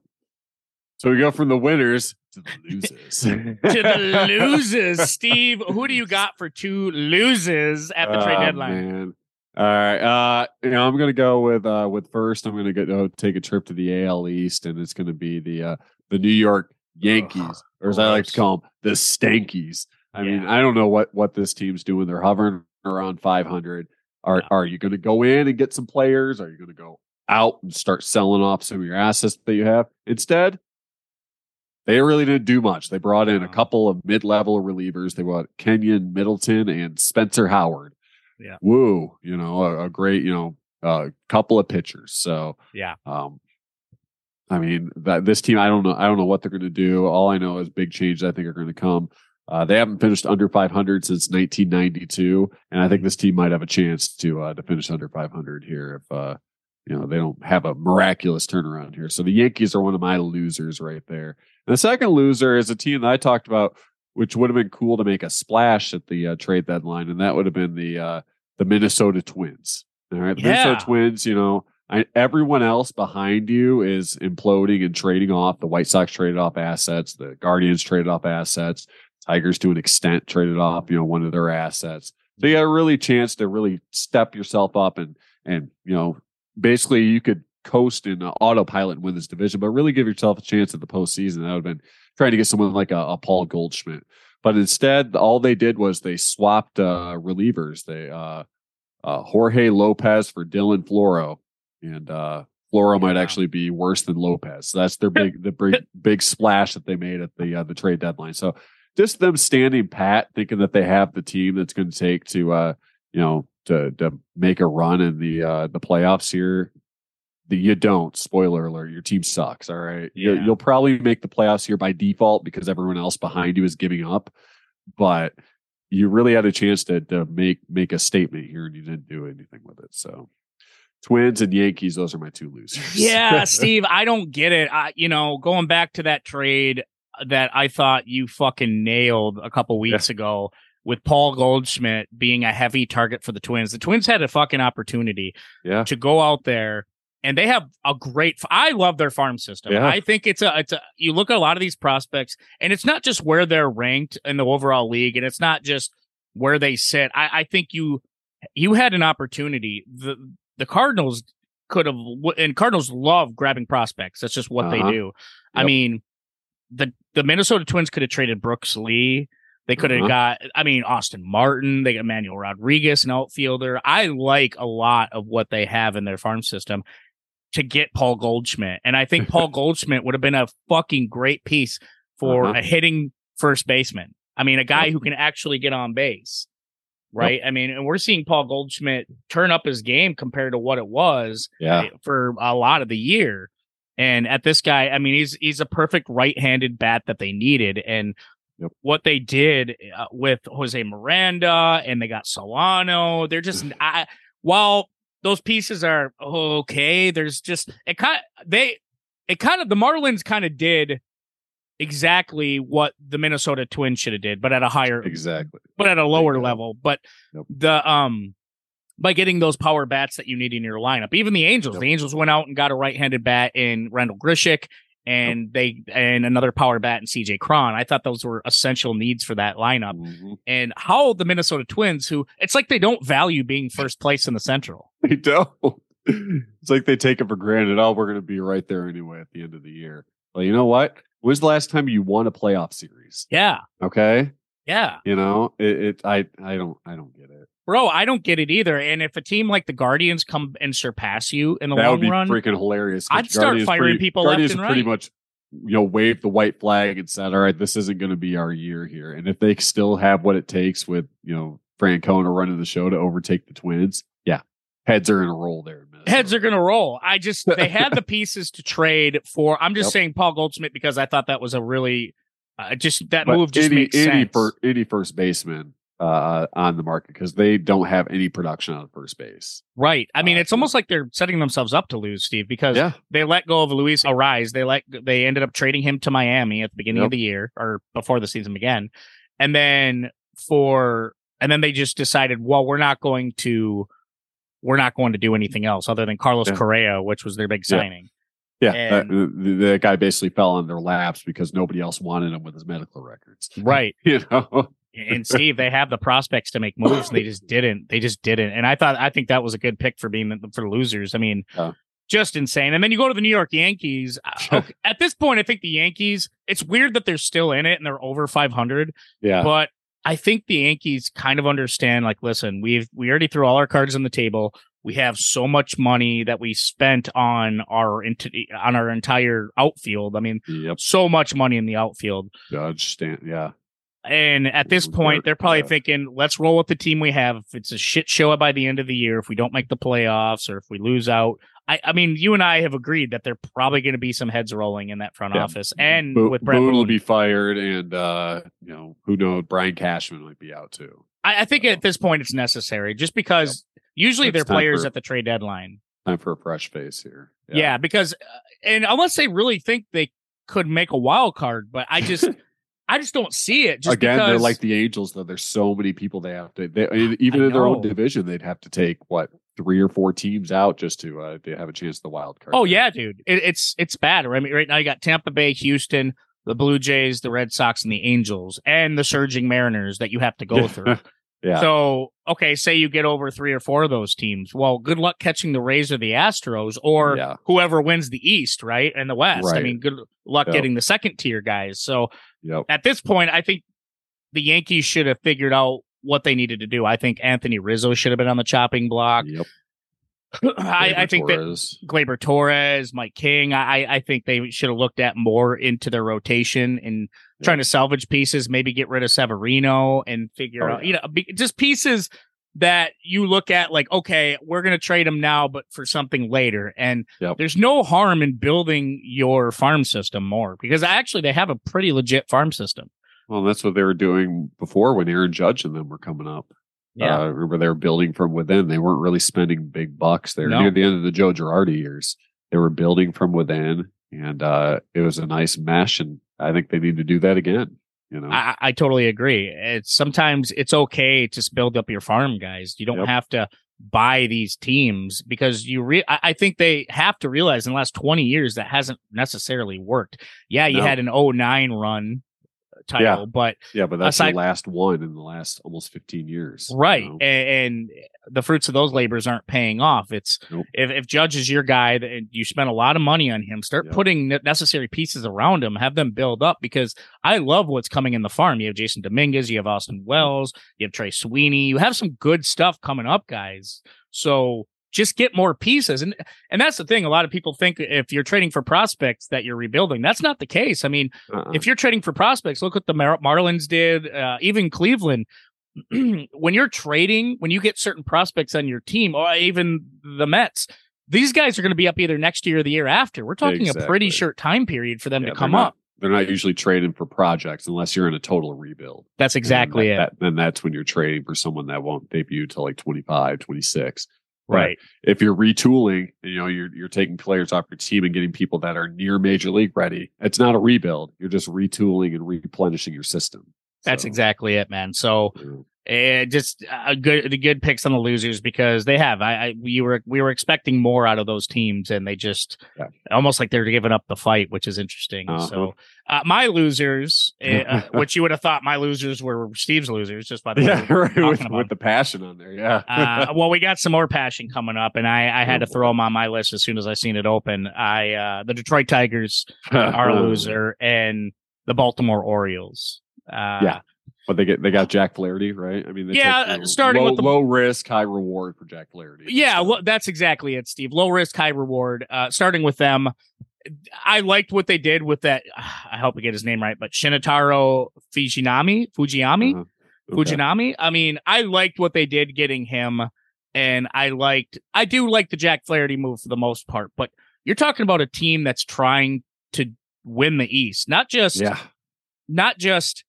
So we go from the winners to the losers. to the losers, Steve, who do you got for two losers at the trade Oh, deadline? Man. All right. Uh, you know, I'm gonna go with uh with first. I'm gonna go take a trip to the AL East, and it's gonna be the uh the New York Yankees, or as I like to call them, the Stankies. I mean, I don't know what what this team's doing. They're hovering around 500. Are Yeah. are you gonna go in and get some players? Are you gonna go out and start selling off some of your assets that you have? Instead, they really didn't do much. They brought in a couple of mid-level relievers. They brought Keynan Middleton and Spencer Howard. Yeah. Woo, you know, a, a great, you know, a couple of pitchers. So Yeah. um I mean that this team, I don't know, I don't know what they're gonna do. All I know is big changes I think are gonna come. Uh, they haven't finished under 500 since 1992, and I think this team might have a chance to uh, to finish under 500 here if uh, you know they don't have a miraculous turnaround here. So the Yankees are one of my losers right there. And the second loser is a team that I talked about, which would have been cool to make a splash at the uh, trade deadline, and that would have been the uh, the Minnesota Twins. All right, the Yeah. Minnesota Twins. You know, Everyone else behind you is imploding and trading off. The White Sox traded off assets. The Guardians traded off assets. Tigers, to an extent, traded off you know one of their assets. So you got a really chance to really step yourself up and and you know basically you could coast in autopilot and win this division, but really give yourself a chance at the postseason. That would have been trying to get someone like a, a Paul Goldschmidt. But instead, all they did was they swapped uh, relievers. They uh, uh, Jorge Lopez for Dylan Floro, and uh, Floro might Yeah. actually be worse than Lopez. So that's their big the big big splash that they made at the uh, the trade deadline. So just them standing pat, thinking that they have the team that's going to take to uh, you know to to make a run in the uh, the playoffs here. The, you don't. Spoiler alert: your team sucks. All right, Yeah. you'll probably make the playoffs here by default because everyone else behind you is giving up. but you really had a chance to, to make make a statement here, and you didn't do anything with it. So, Twins and Yankees, those are my two losers. Yeah, Steve, I don't get it. I, you know, going back to that trade that I thought you fucking nailed a couple weeks yeah. ago with Paul Goldschmidt being a heavy target for the Twins. The Twins had a fucking opportunity yeah. to go out there and they have a great I love their farm system. Yeah. I think it's a it's a you look at a lot of these prospects and it's not just where they're ranked in the overall league and it's not just where they sit. I, I think you you had an opportunity. The the Cardinals could have and Cardinals love grabbing prospects. That's just what uh-huh. they do. Yep. I mean, the the Minnesota Twins could have traded Brooks Lee. They could have uh-huh. got, I mean, Austin Martin. They got Manuel Rodriguez, an outfielder. I like a lot of what they have in their farm system to get Paul Goldschmidt. And I think Paul Goldschmidt would have been a fucking great piece for uh-huh. a hitting first baseman. I mean, a guy who can actually get on base. Right. Yep. I mean, and we're seeing Paul Goldschmidt turn up his game compared to what it was yeah. for a lot of the year. And at this guy, I mean, he's he's a perfect right-handed bat that they needed. And Yep. What they did uh, with Jose Miranda and they got Solano, they're just I, while those pieces are okay, there's just it kind of, they it kind of the Marlins kind of did exactly what the Minnesota Twins should have did, but at a higher exactly, but at a lower level. But yep. the um by getting those power bats that you need in your lineup. Even the Angels, yep. the Angels went out and got a right-handed bat in Randal Grichuk and they and another power bat in CJ Cron. I thought those were essential needs for that lineup. Mm-hmm. And how the Minnesota Twins, who it's like they don't value being first place in the Central. They don't. It's like they take it for granted. Oh, we're going to be right there anyway at the end of the year. Well, you know what? When was the last time you won a playoff series? Yeah. Okay. Yeah. You know, it, it I I don't I don't get it. Bro, I don't get it either. And if a team like the Guardians come and surpass you in the that long would be run, freaking hilarious. I'd start Guardians firing pretty, people Guardians left and pretty right. much, you know, waved the white flag and said, "All right, this isn't going to be our year here." And if they still have what it takes with you know Francona running the show to overtake the Twins, yeah, heads are in a roll there. Heads are going to roll. I just they had the pieces to trade for. I'm just yep. saying Paul Goldschmidt because I thought that was a really uh, just that but move just any, makes any sense. For, any first baseman uh, on the market because they don't have any production on first base. Right. I mean, Uh, it's almost like they're setting themselves up to lose, Steve, because Yeah. they let go of Luis Arraez. They let they ended up trading him to Miami at the beginning Yep. of the year or before the season began, and then for and then they just decided, well, we're not going to we're not going to do anything else other than Carlos Yeah. Correa, which was their big signing. Yeah, And- that, the, the guy basically fell on their laps because nobody else wanted him with his medical records. Right. You know, and Steve, they have the prospects to make moves, and they just didn't. They just didn't. And I thought, I think that was a good pick for being the, for losers. I mean, Yeah. just insane. And then you go to the New York Yankees. Uh, okay, at this point, I think the Yankees. It's weird that they're still in it and they're over 500, yeah, but I think the Yankees kind of understand. Like, listen, we've we already threw all our cards on the table. We have so much money that we spent on our on our entire outfield. I mean, yep. so much money in the outfield. Judge Stan, yeah, And at this point, they're probably thinking, let's roll with the team we have. If it's a shit show by the end of the year, if we don't make the playoffs or if we lose out, I, I mean, you and I have agreed that there are probably going to be some heads rolling in that front Yeah. office. And Bo- with Brett Boone will be fired, and uh, you know who knows, Brian Cashman might be out too. I, I think at this point it's necessary just because usually It's they're players for- at the trade deadline. Time for a fresh face here. Yeah, because, uh, and unless they really think they could make a wild card, but I just, I just don't see it. Just Again, they're like the Angels, though. There's so many people they have to. They, even I in their own division, they'd have to take what three or four teams out just to uh, to have a chance at the wild card. Oh yeah, dude, it, it's it's bad. I mean, right now you got Tampa Bay, Houston, the Blue Jays, the Red Sox, and the Angels, and the surging Mariners that you have to go through. yeah. So, okay, say you get over three or four of those teams. Well, good luck catching the Rays or the Astros or Yeah. whoever wins the East, right, and the West. I mean, good luck Yep. getting the second tier guys. So Yep. at this point, I think the Yankees should have figured out what they needed to do. I think Anthony Rizzo should have been on the chopping block. Yep. I, I think that Torres. Gleyber Torres, Mike King. I, I think they should have looked at more into their rotation and Yeah. trying to salvage pieces. Maybe get rid of Severino and figure Oh, out, you know, be, just pieces that you look at like, okay, we're going to trade them now, but for something later. And Yep. there's no harm in building your farm system more because actually they have a pretty legit farm system. Well, that's what they were doing before when Aaron Judge and them were coming up. Yeah. Uh, remember they were building from within. They weren't really spending big bucks there. No. Near the end of the Joe Girardi years, they were building from within, and uh, it was a nice mesh. And I think they need to do that again. You know, I, I totally agree. It's sometimes it's okay to just build up your farm, guys. You don't Yep. have to buy these teams because you re- I, I think they have to realize in the last 20 years that hasn't necessarily worked. Yeah, you No. had an 09 run title, Yeah. but yeah, but that's aside- the last one in the last almost fifteen years. you right know? and, and the fruits of those labors aren't paying off it's Nope. if, if judge is your guy that and you spent a lot of money on him start Yep. putting necessary pieces around him have them build up because i love what's coming in the farm you have jasson dominguez you have austin wells you have trey sweeney you have some good stuff coming up guys so just get more pieces and and that's the thing a lot of people think if you're trading for prospects that you're rebuilding that's not the case i mean Uh-uh. if you're trading for prospects, look what the Mar- Marlins did, uh, even Cleveland. when you're trading, when you get certain prospects on your team, or even the Mets, these guys are going to be up either next year or the year after. We're talking a pretty short time period for them Yeah, to come not- up. They're not usually trading for projects unless you're in a total rebuild. That's exactly and it. that, that- then that's when you're trading for someone that won't debut till like 25, 26. But right. If you're retooling, you know, you're you're taking players off your team and getting people that are near major league ready. It's not a rebuild. You're just retooling and replenishing your system. That's So, exactly it, man. So know, uh, just a good the good picks on the losers because they have. I, I we were we were expecting more out of those teams and they just Yeah. almost like they're giving up the fight, which is interesting. Uh-huh. So uh, my losers, uh, uh, which you would have thought my losers were Steve's losers, just by the yeah, we're right, with, with the passion on there. Yeah. uh, well, we got some more passion coming up, and I, I had to Oh, throw them on my list as soon as I seen it open. I uh, the Detroit Tigers are a loser, and the Baltimore Orioles. Uh, Yeah. But they get they got Jack Flaherty, right? I mean, they Yeah, took, starting low, with the- low risk, high reward for Jack Flaherty. yeah, lo- that's exactly it, Steve. Low risk, high reward. Uh, starting with them, I liked what they did with that. I hope I get his name right, but Shinataro Fujinami, Fujiyami, uh-huh. Okay. Fujinami. I mean, I liked what they did getting him, and I liked. I do like the Jack Flaherty move for the most part, but you're talking about a team that's trying to win the East, not just Yeah. not just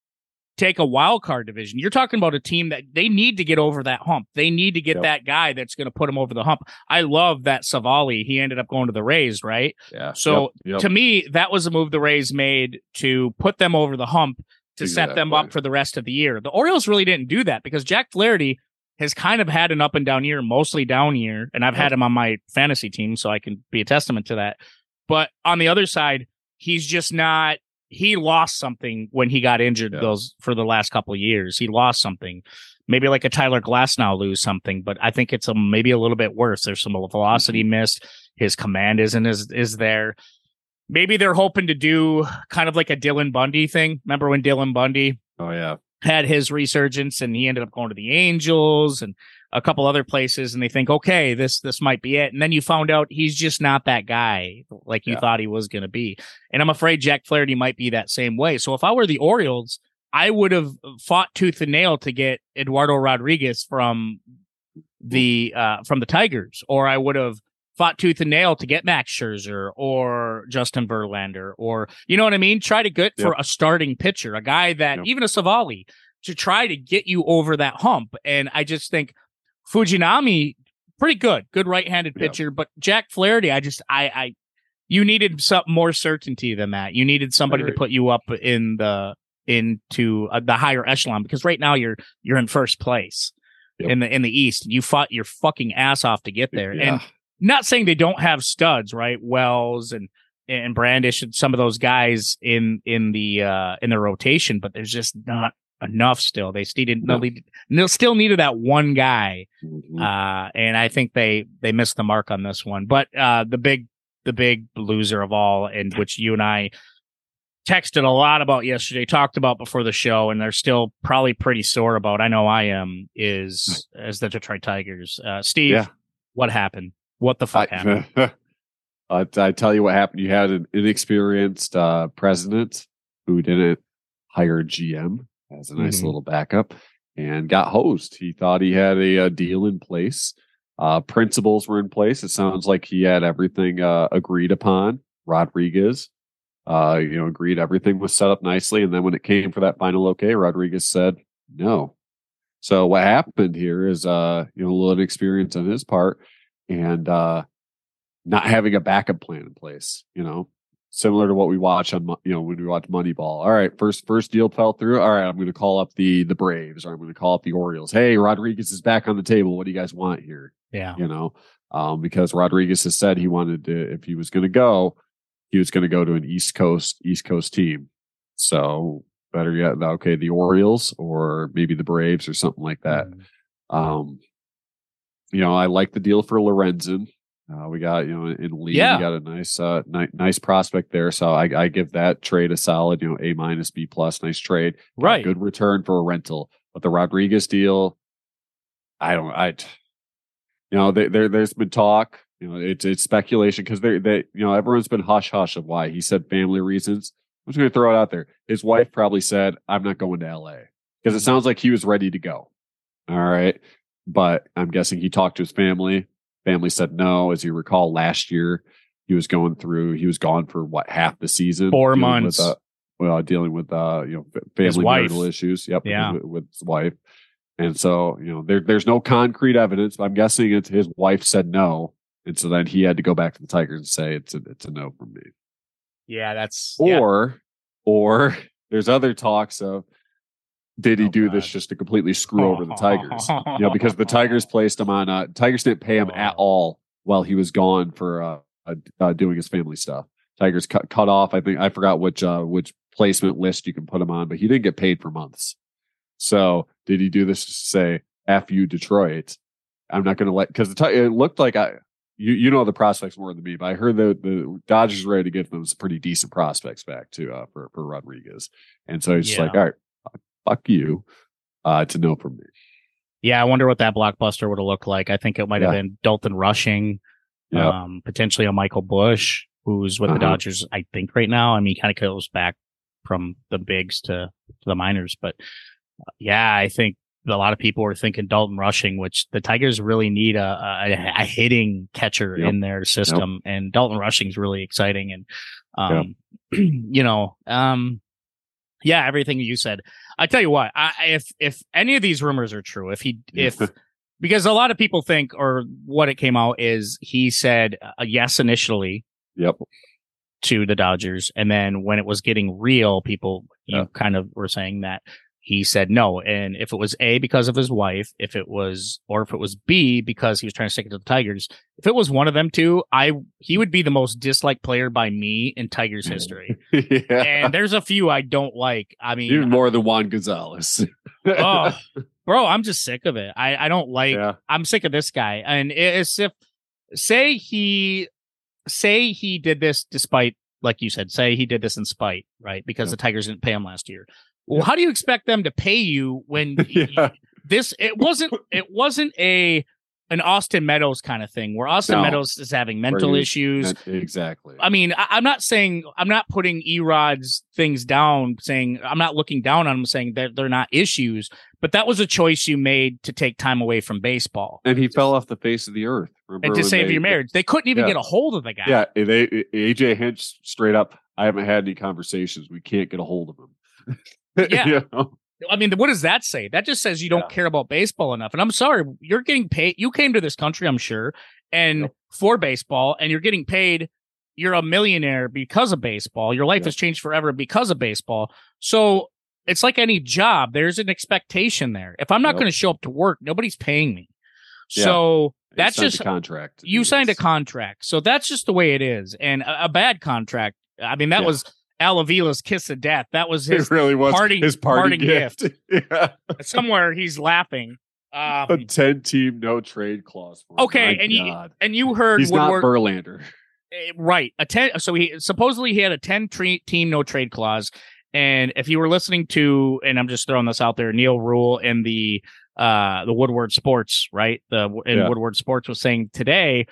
take a wild card division. You're talking about a team that they need to get over that hump. They need to get Yep. that guy that's going to put them over the hump. I love that Civale. He ended up going to the Rays, right? Yeah. So, Yep, yep. To me, that was a move the Rays made to put them over the hump to set them up for the rest of the year. The Orioles really didn't do that because Jack Flaherty has kind of had an up and down year, mostly down year, and I've had him on my fantasy team, so I can be a testament to that. But on the other side, he's just not. He lost something when he got injured Yeah. those for the last couple of years. He lost something. Maybe like a Tyler Glasnow lose something, but I think it's a maybe a little bit worse. There's some velocity Mm-hmm. missed. His command isn't is is there. Maybe they're hoping to do kind of like a Dylan Bundy thing. Remember when Dylan Bundy Oh yeah. Had his resurgence and he ended up going to the Angels and a couple other places and they think, okay, this this might be it. And then you found out he's just not that guy like you Yeah. thought he was gonna be. And I'm afraid Jack Flaherty might be that same way. So if I were the Orioles, I would have fought tooth and nail to get Eduardo Rodriguez from the uh from the Tigers, or I would have fought tooth and nail to get Max Scherzer or Justin Verlander, or you know what I mean? Try to get for a starting pitcher, a guy that Yep. even a Civale to try to get you over that hump. And I just think Fujinami, pretty good, good right-handed Yep. pitcher, but Jack Flaherty, I just I I you needed some more certainty than that. You needed somebody to put you up in the into uh, the higher echelon because right now you're you're in first place Yep. in the in the East. You fought your fucking ass off to get there, Yeah. and not saying they don't have studs, right? Wells and and Bradish and some of those guys in in the uh in the rotation, but there's just not enough still. They still didn't No. they still needed that one guy. Mhm. Uh and I think they they missed the mark on this one. But uh the big the big loser of all, and which you and I texted a lot about yesterday, talked about before the show, and they're still probably pretty sore about. I know I am. Is as the Detroit Tigers. Uh, Steve, Yeah. what happened? What the fuck happened? I, I, I tell you what happened. You had an inexperienced uh, president who didn't hire GM as a nice Mhm. little backup and got hosed. He thought he had a, uh deal in place. Uh, principles were in place. It sounds like he had everything uh, agreed upon. Rodriguez uh, you know, agreed everything was set up nicely. And then when it came for that final okay, Rodriguez said no. So what happened here is, uh, you know, a little inexperience on his part and uh, not having a backup plan in place. You know, similar to what we watch on, you know, when we watch Moneyball. All right, first first deal fell through. All right, I'm going to call up the the Braves or I'm going to call up the Orioles. Hey, Rodriguez is back on the table. What do you guys want here? Yeah, You know, um, because Rodriguez has said he wanted to, if he was going to go, he was going to go to an East Coast East Coast team. So better yet, okay, the Orioles or maybe the Braves or something like that. Mm. Um, you know, I like the deal for Lorenzen. Uh, we got you know in Lee, Yeah. we got a nice uh ni- nice prospect there. So I, I give that trade a solid, you know, A minus B plus, nice trade. Got right. good return for a rental. But the Rodriguez deal, I don't I you know, there, there there's been talk, you know, it's it's speculation because they they you know, everyone's been hush hush of why he said family reasons. I'm just gonna throw it out there. His wife probably said, I'm not going to LA. Because it sounds like he was ready to go. All right. But I'm guessing he talked to his family. Family said no. As you recall, last year he was going through, he was gone for what, half the season? Four months. With, uh, well, dealing with, uh, you know, family marital issues. Yep. with- Yeah. With, with his wife. And so, you know, there, there's no concrete evidence, but I'm guessing it's his wife said no. And so then he had to go back to the Tigers and say it's a, it's a no from me Yeah, that's yeah. or or there's other talks of did he Oh, do this just to completely screw over the Tigers? You know, because the Tigers placed him on. Uh, Tigers didn't pay him at Oh. all while he was gone for uh, uh, uh, doing his family stuff. Tigers cut cut off. I think I forgot which uh, which placement list you can put him on, but he didn't get paid for months. So did he do this to say "f you, Detroit"? I'm not going to let because it looked like I. You, you know the prospects more than me, but I heard the the Dodgers were ready to give them some pretty decent prospects back to uh, for for Rodriguez, and so he's just Yeah. like, all right, fuck you, uh, to know from me. Yeah, I wonder what that blockbuster would have looked like. I think it might have Yeah. been Dalton Rushing, Yeah, um, potentially a Michael Busch, who's with the Uh-huh. Dodgers, I think, right now. I mean, he kind of goes back from the bigs to, to the minors, but uh, yeah, I think a lot of people were thinking Dalton Rushing, which the Tigers really need a, a, a hitting catcher Yep. in their system, and Dalton Rushing is really exciting. And um, you know, um, yeah, everything you said. I tell you what, I, if if any of these rumors are true, if he if because a lot of people think or what it came out is he said a yes initially yep, to the Dodgers, and then when it was getting real, people you Yeah. kind of were saying that he said no. And if it was A because of his wife, if it was or if it was B because he was trying to stick it to the Tigers, if it was one of them two, I he would be the most disliked player by me in Tigers history. yeah, and there's a few I don't like. I mean, even uh, more than Juan Gonzalez. oh, bro, I'm just sick of it. I I don't like. yeah, I'm sick of this guy. And it's if say he say he did this despite like you said, say he did this in spite, right? Because Yeah. the Tigers didn't pay him last year. Well, how do you expect them to pay you when yeah, this it wasn't it wasn't a an Austin Meadows kind of thing where Austin No. Meadows is having mental issues. exactly. I mean, I, I'm not saying I'm not putting Erod's things down, saying I'm not looking down on them, saying that they're not issues, but that was a choice you made to take time away from baseball and he fell off the face of the earth. And to save they- your marriage. They couldn't even Yeah. get a hold of the guy. Yeah, eh, they eh, AJ Hinch straight up. I haven't had any conversations. We can't get a hold of him. Yeah. You know? I mean, what does that say? That just says you don't Yeah. care about baseball enough. And I'm sorry, you're getting paid. You came to this country, I'm sure, and Yep. for baseball, and you're getting paid. You're a millionaire because of baseball. Your life Yep. has changed forever because of baseball. So it's like any job. There's an expectation there. If I'm not Yep. going to show up to work, nobody's paying me. So that's just a contract. you signed a contract. So that's just the way it is. And a, a bad contract. I mean, that was Al Avila's kiss of death. That was his It really was parting- his party parting gift. yeah, somewhere he's laughing. a Um, ten team no trade clause. For. Okay, My and you- and you heard he's not Woodward, Verlander. eh, right? A ten. So he supposedly he had a ten tre- team no trade clause. And if you were listening to, and I'm just throwing this out there, Neil Rule in the uh the Woodward Sports, right? The in Yeah. Woodward Sports was saying today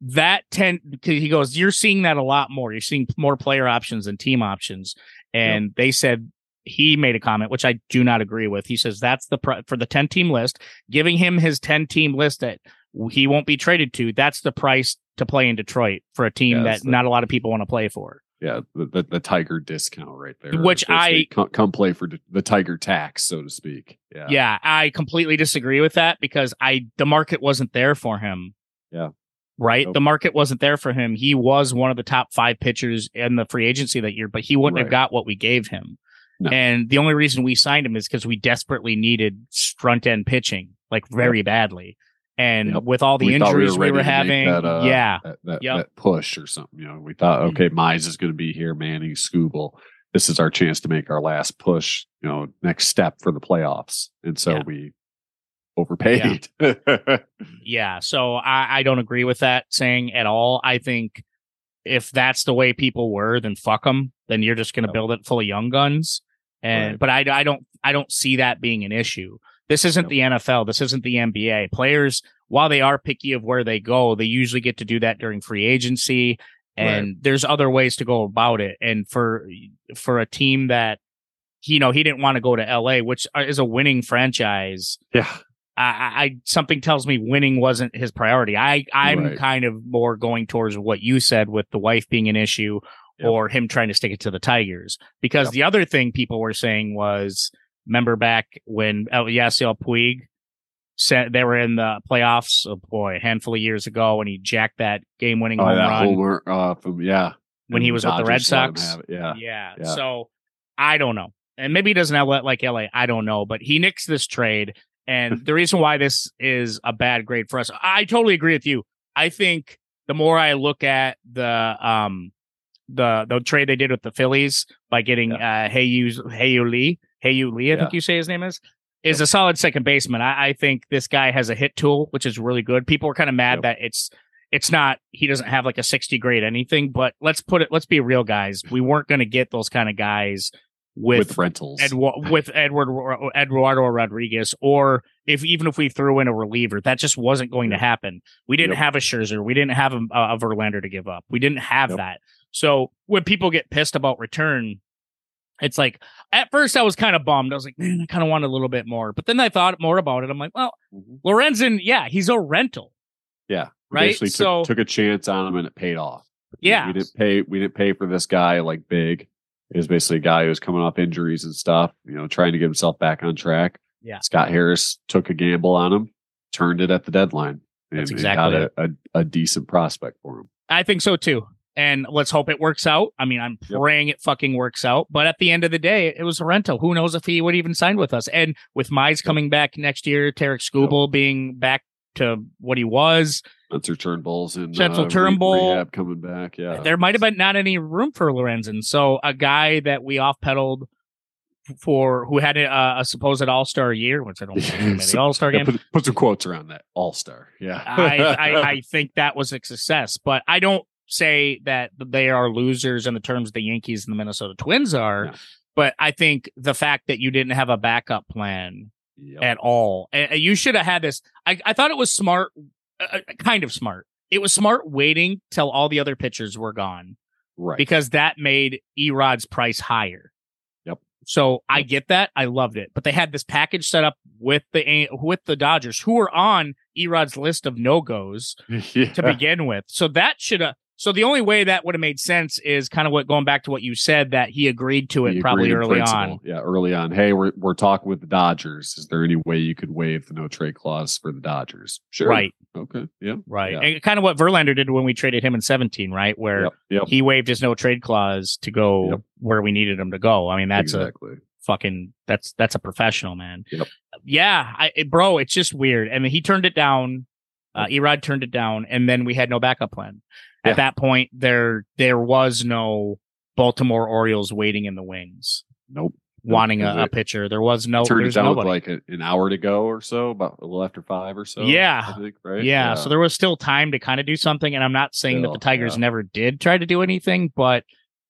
that 10 because he goes you're seeing that a lot more you're seeing more player options than team options and they said he made a comment which i do not agree with he says that's the for the 10 team list giving him his 10 team list that he won't be traded to that's the price to play in detroit for a team Yeah, that the- not a lot of people want to play for yeah, the, the, the Tiger discount right there. Which I- come, come play for the, the Tiger tax, so to speak. Yeah, Yeah, I completely disagree with that because I the market wasn't there for him. Yeah. Right? Nope. The market wasn't there for him. He was one of the top 5 pitchers in the free agency that year, but he wouldn't have got what we gave him. No. And the only reason we signed him is because we desperately needed front end pitching, like very badly. And Yep. with all the We thought we were injuries we were, ready to make having, that, uh, yeah, that, that, Yep. that push or something. You know, we thought, Mhm. okay, Mize is going to be here, Manning, Skubal. This is our chance to make our last push, you know, next step for the playoffs. And so Yeah. we overpaid. Yeah, so I, I don't agree with that saying at all. I think if that's the way people were, then fuck them. Then you're just going to build it full of young guns. And Right. but I, I don't I don't see that being an issue. This isn't the NFL. This isn't the NBA. Players, while they are picky of where they go, they usually get to do that during free agency. And there's other ways to go about it. And for for a team that you know he didn't want to go to LA, which uh, is a winning franchise. yeah. I, I something tells me winning wasn't his priority. I I'm Right. kind of more going towards what you said with the wife being an issue Yep. or him trying to stick it to the Tigers. Because Yep. the other thing people were saying was remember back when El Yasiel Puig said they were in the playoffs, oh boy, a handful of years ago when he jacked that game winning Oh, home run uh, from, yeah. when he was with the Red Dodgers Sox. Yeah. Yeah. Yeah. So I don't know. And maybe he doesn't have like LA. I don't know. But he nicks this trade. And the reason why this is a bad grade for us, I totally agree with you. I think the more I look at the um the the trade they did with the Phillies by getting uh Heyu Heyu Lee, Heyu Lee, I think you say his name is, is a solid second baseman. I, I think this guy has a hit tool, which is really good. People are kind of mad Yep. that it's it's not he doesn't have like a 60 grade anything, but let's put it let's be real guys. We weren't going to get those kind of guys with, With, rentals. Edwa- with Edward Eduardo Rodriguez, or if even if we threw in a reliever, that just wasn't going to happen. We didn't Yep. have a Scherzer, we didn't have a, a Verlander to give up. We didn't have Yep. that. So when people get pissed about return, it's like at first I was kind of bummed. I was like, man, I kind of wanted a little bit more. But then I thought more about it. I'm like, well, Mhm. Lorenzen, yeah, he's a rental, Yeah. Right? Basically So took, took a chance on him and it paid off. yeah, We didn't pay we didn't pay for this guy like big. It was basically a guy who was coming off injuries and stuff, you know, trying to get himself back on track. Yeah. Scott Harris took a gamble on him, turned it at the deadline. That's and, exactly and got a, a, a decent prospect for him. I think so too. And let's hope it works out. I mean, I'm Yep. praying it fucking works out. But at the end of the day, it was a rental. Who knows if he would even sign with us? And with Mize coming back next year, Tarik Skubal being back to what he was, Spencer Turnbull's in Spencer uh, Turnbull. rehab coming back. Yeah. there might have been not any room for Lorenzen. So a guy that we off pedaled for who had a, a supposed all star year, which I don't think the all star Yeah, game. put, put some quotes around that. All star. Yeah. I, I I think that was a success, but I don't say that they are losers in the terms the Yankees and the Minnesota Twins are. No. But I think the fact that you didn't have a backup plan Yep. at all, and you should have had this. I, I thought it was smart, uh, uh, kind of smart. It was smart waiting till all the other pitchers were gone right. because that made Erod's price higher. Yep. So I get that. I loved it. But they had this package set up with the with the Dodgers, who were on Erod's list of no goes yeah. to begin with. So that should have. So the only way that would have made sense is kind of what going back to what you said that he agreed to it He probably early on. Yeah, early on. Hey, we're we're talking with the Dodgers. Is there any way you could waive the no trade clause for the Dodgers? Sure. Right, Okay. Yeah. right, Yeah. and kind of what Verlander did when we traded him in seventeen, right, where Yep. Yep. he waived his no trade clause to go Yep. where we needed him to go. I mean, that's a fucking that's that's a professional man. Yeah, I, it- bro, it's just weird. I mean, he turned it down. Uh, Erod turned it down, and then we had no backup plan. At that point, there there was no Baltimore Orioles waiting in the wings, Nope. wanting a, a pitcher. There was no. Turned it down like a, an hour to go or so, about a little after five or so. Yeah. Think, right? yeah, so there was still time to kind of do something. And I'm not saying that the Tigers yeah. never did try to do anything, but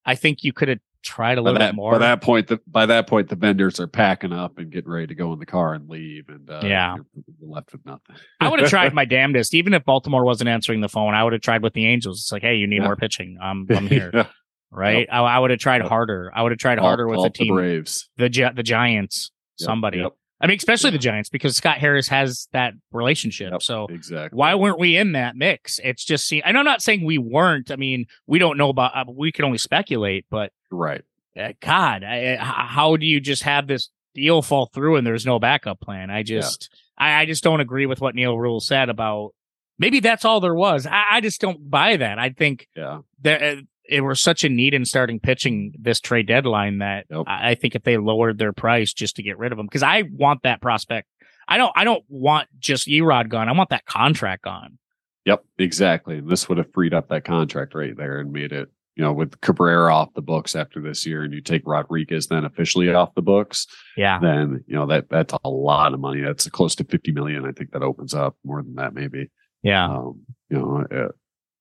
I think you could have tried a little that, bit more. by that point, the, by that point, the vendors are packing up and getting ready to go in the car and leave, and uh, Yeah. you're left with nothing. I would have tried my damnedest, even if Baltimore wasn't answering the phone. I would have tried with the Angels. It's like, hey, you need Yeah. more pitching. I'm I'm here, Yeah. right? I, I would have tried Yep. harder. I would have tried harder with the up the team, Braves. the Gi- the Giants, Yep, somebody. yep. I mean, especially the Giants because Scott Harris has that relationship. Yep. So exactly. why weren't we in that mix? It's just see, and I'm not saying we weren't. I mean, we don't know about. Uh, we can only speculate, but Right. uh, God, I, how do you just have this deal fall through and there's no backup plan? I just, I, I just don't agree with what Neil Rule said about. Maybe that's all there was. I, I just don't buy that. I think Yeah. there uh, it was such a need in starting pitching this trade deadline that Yep. I, I think if they lowered their price just to get rid of him, because I want that prospect. I don't. I don't want just Erod gone. I want that contract gone. Yep, exactly. And this would have freed up that contract right there and made it, you know, with Cabrera off the books after this year, and you take Rodriguez then officially off the books, Yeah. then you know that that's a lot of money. That's close to fifty million. I think that opens up more than that, maybe. Yeah. Um, you know, uh,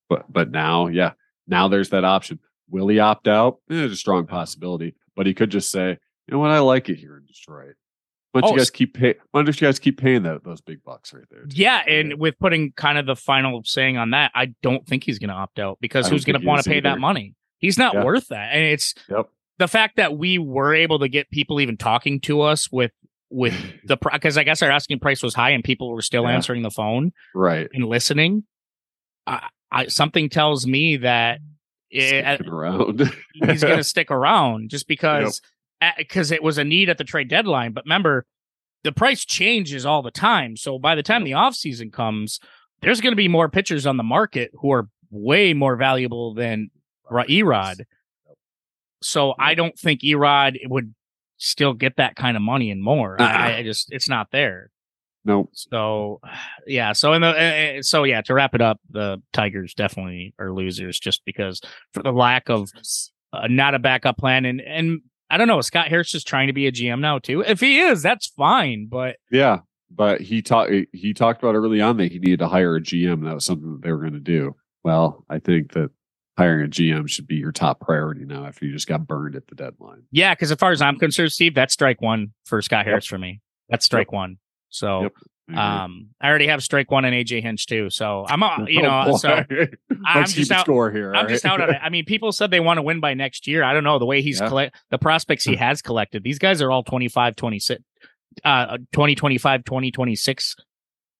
but but now, yeah, now there's that option. Will he opt out? Eh, There's a strong possibility, but he could just say, you know what, I like it here in Detroit. Why don't Oh, you guys keep pay? Why don't you guys keep paying that those big bucks right there? too? Yeah, and with putting kind of the final saying on that, I don't think he's going to opt out because who's going to want to pay that money? He's not Yeah. worth that. And it's Yep. the fact that we were able to get people even talking to us with with the because I guess our asking price was high and people were still Yeah. answering the phone right. and listening. I, I something tells me that eh, it, around. he's going to stick around just because because it was a need at the trade deadline. But remember, the price changes all the time. So by the time the offseason comes, there's going to be more pitchers on the market who are way more valuable than Erod. So I don't think Erod would still get that kind of money and more. I, I just it's not there. Nope. So yeah. So in the uh, so yeah. To wrap it up, the Tigers definitely are losers just because for the lack of uh, not a backup plan and and I don't know. Scott Harris is trying to be a GM now too. If he is, that's fine. But Yeah, but he talked. He talked about early on that he needed to hire a GM. That was something that they were going to do. Well, I think that hiring a GM should be your top priority now after you just got burned at the deadline. yeah, because as far as I'm concerned, Steve, that's strike one for Scott Harris for me. That's strike one. So Yep. Agree. um, I already have strike one and AJ Hinch too. So I'm uh, you Oh, know boy. so I'm just out- score here. I'm all just out on it. I mean, people said they want to win by next year. I don't know the way he's Yeah. collect the prospects he has collected. These guys are all 25, 26, uh, 2025, 2026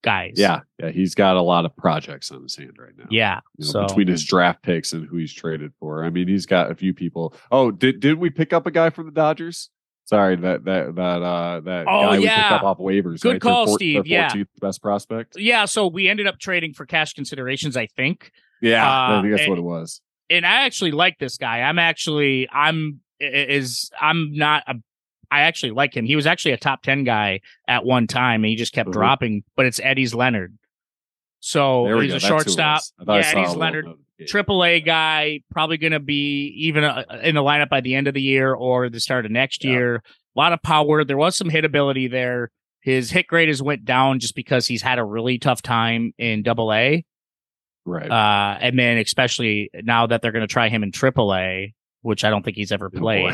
guys. yeah, yeah, he's got a lot of projects on his hand right now. Yeah. You know, so between his draft picks and who he's traded for, I mean, he's got a few people. Oh, did did we pick up a guy from the Dodgers? Sorry, that that that uh that Oh, guy we picked yeah. up off waivers. Good right? Call, four- Steve. Yeah. best prospect. yeah, so we ended up trading for cash considerations, I think. Yeah, Uh, I think that's and- what it was. and I actually like this guy. I'm actually I'm is I'm not a I actually like him. He was actually a top 10 guy at one time and he just kept Mhm. dropping, but it's Eddys Leonard. So he's go. a That's who it shortstop. was. I thought I Yeah, Eddys Leonard, triple A guy, probably going to be even uh, in the lineup by the end of the year or the start of next Yeah. year. A lot of power. There was some hitability there. His hit grade has went down just because he's had a really tough time in double A. Right. Uh, and then especially now that they're going to try him in triple A, which I don't think he's ever Oh, played.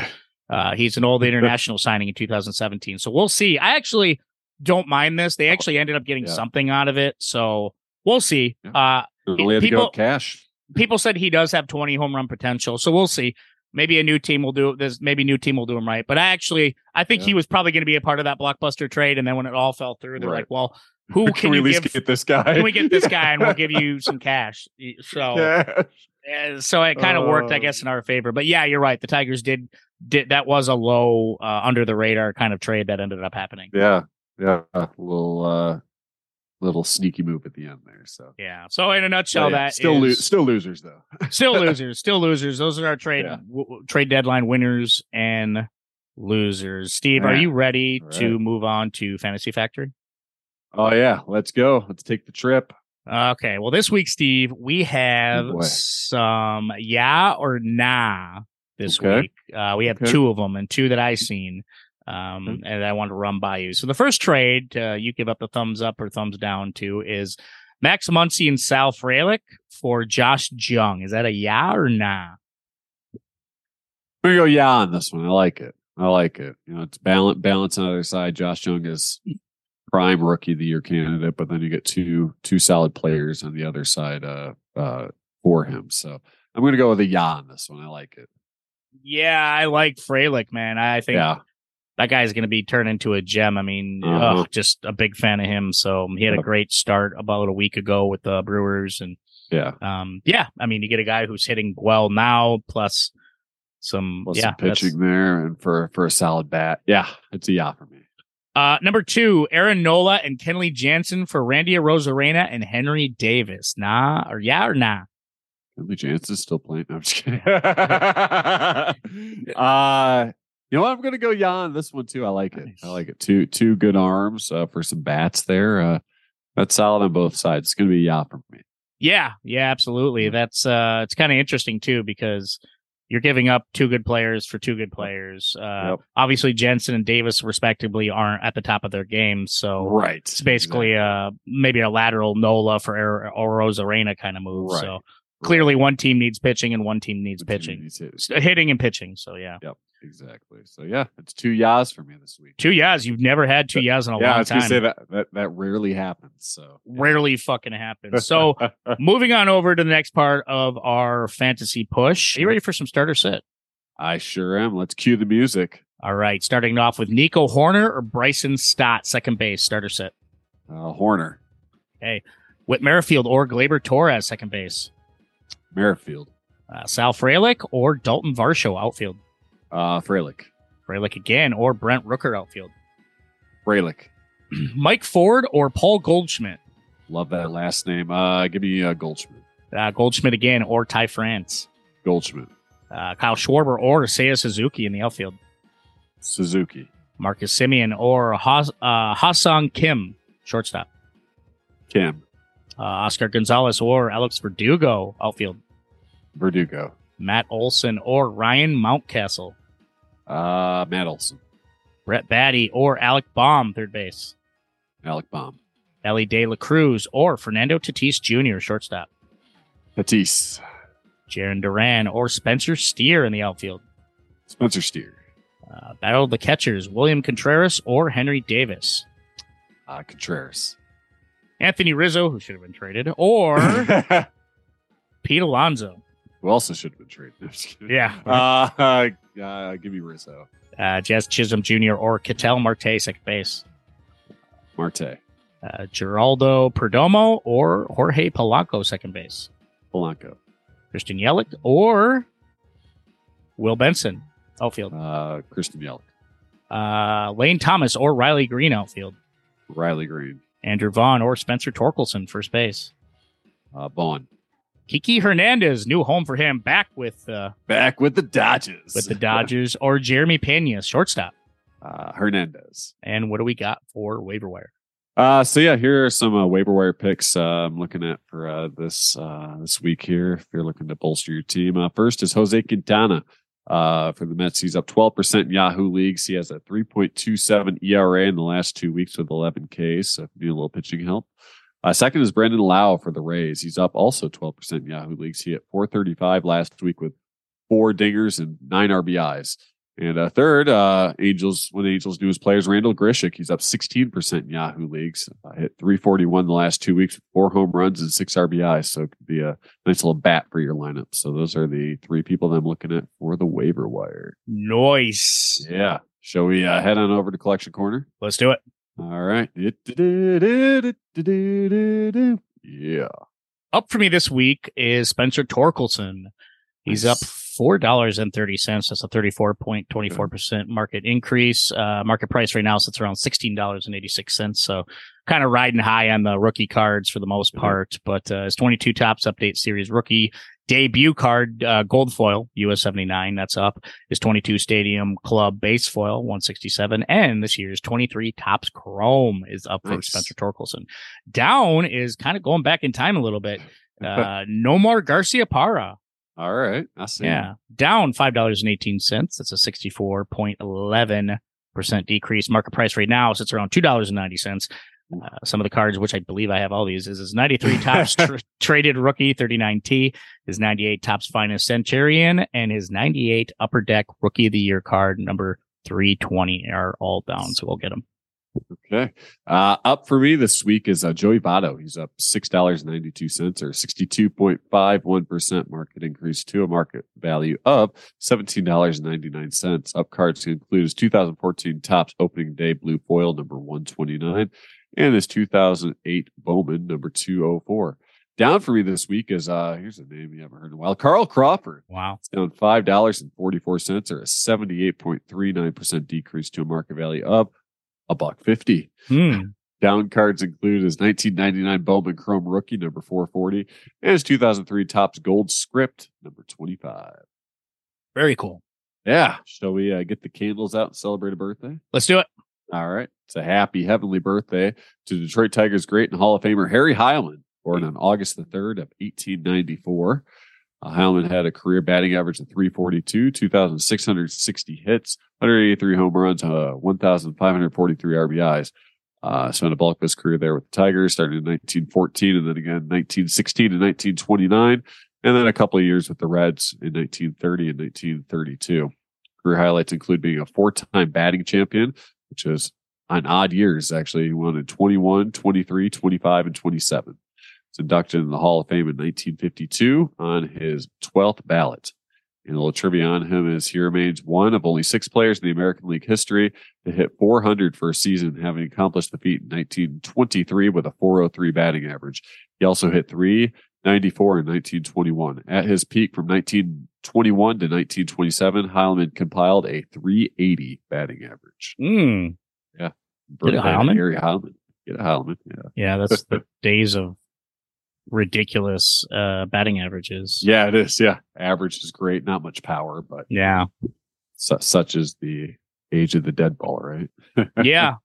Uh, he's an old international signing in 2017. So we'll see. I actually don't mind this. They actually ended up getting Yeah. something out of it. So we'll see. Yeah. Uh, Only had to people- cash. people said he does have 20 home run potential. So we'll see. Maybe a new team will do. This maybe new team will do him right. But I actually, I think he was probably going to be a part of that blockbuster trade. And then when it all fell through, they're Right. like, well, who can, we at least give? get this guy? Can we get this guy and we'll give you some cash? So, Yeah. uh, so it kind of worked, I Uh, guess, in our favor. But yeah, you're right. The Tigers did did that was a low uh, under the radar kind of trade that ended up happening. Yeah. Yeah. A little uh little sneaky move at the end there. So Yeah. So in a nutshell, yeah, that still lo- still losers though. still losers, still losers. Those are our trade Yeah. w- trade deadline winners and losers. Steve, are you ready All to move on to Fantasy Factory? Oh yeah, let's go. Let's take the trip. Okay. Well, this week, Steve, we have boy. some yeah or nah this Okay. week. Uh, we have Okay. two of them and two that I seen. Um, Okay. and I want to run by you. So the first trade, uh, you give up the thumbs up or thumbs down to is Max Muncy and Sal Frelick for Josh Jung. Is that a yeah or nah? We're go yeah on this one. I like it. I like it. You know, it's balance balance on the other side. Josh Jung is prime rookie of the year candidate, but then you get two two solid players on the other side uh uh for him. So I'm gonna go with a yeah on this one. I like it. Yeah, I like Frelick, man. I think Yeah. That guy's going to be turned into a gem. I mean, Uh-huh. ugh, just a big fan of him. So he had a great start about a week ago with the Brewers, and Yeah. um, yeah, I mean, you get a guy who's hitting well now, plus some Plus yeah some pitching there and for for a solid bat. Yeah, it's a yeah for me. Uh, number two, Aaron Nola and Kenley Jansen for Randy Arozarena and Henry Davis. Nah, or yeah or nah. Kenley Jansen's still playing. No, I'm just kidding. uh you know what? I'm gonna go yeah on this one too. I like it. I like it. Two two good arms uh, for some bats there. Uh that's solid on both sides. It's gonna be a yeah for me. Yeah, yeah, absolutely. That's uh, it's kind of interesting too because you're giving up two good players for two good players. Uh, Yep. obviously Jansen and Davis respectively aren't at the top of their games, so Right. it's basically uh maybe a lateral Nola for or Rosarena kind of move. Right. So clearly one team needs pitching and one team needs pitching, Needs hit. Hitting and pitching. So yeah, Yep, exactly. So yeah, it's two yas for me this week. two yeahs. You've never had two yeahs in a yeah, I long was time. gonna say that that that rarely happens. So Rarely fucking happens. So moving on over to the next part of our fantasy push. Are you ready for some starter sit? I sure am. Let's cue the music. All right, starting off with Nico Hoerner or Bryson Stott, second base, starter set. Uh, Hoerner, Whit Merrifield or Gleyber Torres, second base. Merrifield, Uh, Sal Frelick or Dalton Varsho, outfield. uh, Frelick, Frelick again or Brent Rooker, outfield. Frelick. Mike Ford or Paul Goldschmidt. Love that last name. Uh, give me uh, Goldschmidt. Uh, Goldschmidt again or Ty France. Goldschmidt. Uh, Kyle Schwarber or Seiya Suzuki in the outfield. Suzuki. Marcus Semien or Has- uh, Ha-Seong Kim, shortstop. Kim. Uh, Oscar Gonzalez or Alex Verdugo, outfield. Verdugo. Matt Olson or Ryan Mountcastle. Uh, Matt Olson. Brett Baty or Alec Bohm, third base. Alec Bohm. Elly De La Cruz or Fernando Tatis Jr., shortstop. Tatis. Jarren Duran or Spencer Steer in the outfield. Spencer Steer. Uh, battle of the catchers, William Contreras or Henry Davis. Uh, Contreras. Anthony Rizzo, who should have been traded, or Pete Alonso. Who also should have been traded? No, just kidding. Yeah. Uh, uh, give me Rizzo. Uh, Jazz Chisholm Jr. or Ketel Marte, second base. Marte. Uh, Geraldo Perdomo or Jorge Polanco, second base. Polanco. Christian Yelich or Will Benson, outfield. Uh, Christian Yelich. Uh, Lane Thomas or Riley Greene, outfield. Riley Greene. Andrew Vaughn or Spencer Torkelson, first base. Uh, Bond. Kiki Hernandez, new home for him, back with uh, Back with the Dodgers. with the Dodgers, or Jeremy Pena, shortstop. Uh, Hernandez. And what do we got for waiver wire? Uh, so yeah, here are some uh, waiver wire picks uh, I'm looking at for uh, this uh, this week here. If you're looking to bolster your team, uh, first is Jose Quintana uh, for the Mets. He's up 12 percent in Yahoo leagues. He has a 3.27 ERA in the last two weeks with 11 Ks. So need a little pitching help. Uh, second is Brandon Lowe for the Rays. He's up also 12 percent in Yahoo leagues. He hit 435 last week with four dingers and nine RBIs. And uh, third, uh, Angels, one of the Angels' newest players, Randal Grichuk. He's up 16% in Yahoo leagues. Uh, hit 341 the last two weeks four home runs and six RBIs. So it could be a nice little bat for your lineup. So those are the three people that I'm looking at for the waiver wire. Noise. Yeah. Shall we uh, head on over to Collection Corner? Let's do it. All right. Yeah. Up for me this week is Spencer Torkelson. He's up Nice. Four dollars and thirty cents. That's a thirty-four point twenty-four percent market increase. Uh, market price right now sits around sixteen dollars and eighty-six cents. So kind of riding high on the rookie cards for the most Mhm. part. But uh, his twenty-two Topps update series rookie debut card, uh, gold foil US seventy-nine. That's up. His twenty-two stadium club base foil one sixty-seven, and this year's twenty-three Topps chrome is up for Spencer Torkelson. Down is kind of going back in time a little bit. Uh, no more Garciaparra. All right. I see. Yeah, down five dollars and eighteen cents. That's a sixty-four point eleven percent decrease. Market price right now sits around two dollars and ninety cents. Uh, some of the cards, which I believe I have all these, is his ninety-three Topps tr- traded rookie thirty-nine T, his ninety-eight Topps finest Centurion, and his ninety-eight upper deck rookie of the year card number three twenty are all down. So we'll get them. Okay. Uh, up for me this week is uh, Joey Votto. He's up $6.92 or 62.51% market increase to a market value of $17.99. Up cards to include his 2014 Topps opening day blue foil number 129 and his 2008 Bowman number 204. Down for me this week is uh here's a name you haven't heard in a while. Carl Crawford. Wow. It's down five dollars and forty four cents or a seventy eight point three nine percent decrease to a market value of a buck fifty. Hmm. Down cards include his 1999 Bowman Chrome rookie number 440 and his 2003 Topps Gold script number 25. Very cool. Yeah. Shall we uh, get the candles out and celebrate a birthday? Let's do it. All right. It's a happy heavenly birthday to Detroit Tigers great and Hall of Famer Harry Heilmann, born on August the 3rd of 1894. Uh, Heilmann had a career batting average of 342, 2,660 hits, 183 home runs, uh, 1,543 RBIs. Uh, spent a bulk of his career there with the Tigers, starting in 1914 and then again 1916 and 1929, and then a couple of years with the Reds in 1930 and 1932. Career highlights include being a four-time batting champion, which is on odd years, actually. He won in 21, 23, 25, and 27. Inducted in the Hall of Fame in 1952 on his 12th ballot. And a little trivia on him is he remains one of only six players in the American League history to hit 400 for a season, having accomplished the feat in 1923 with a 403 batting average. He also hit 394 in 1921. At his peak from 1921 to 1927, Heilmann compiled a 380 batting average. Hmm. Birthday to Heilmann? Harry Heilmann. Get a Heilmann. Yeah. Yeah, that's the days of ridiculous uh batting averages. Yeah, it is. Yeah. Average is great. Not much power, but Yeah. su- such is the age of the dead ball, right? Yeah.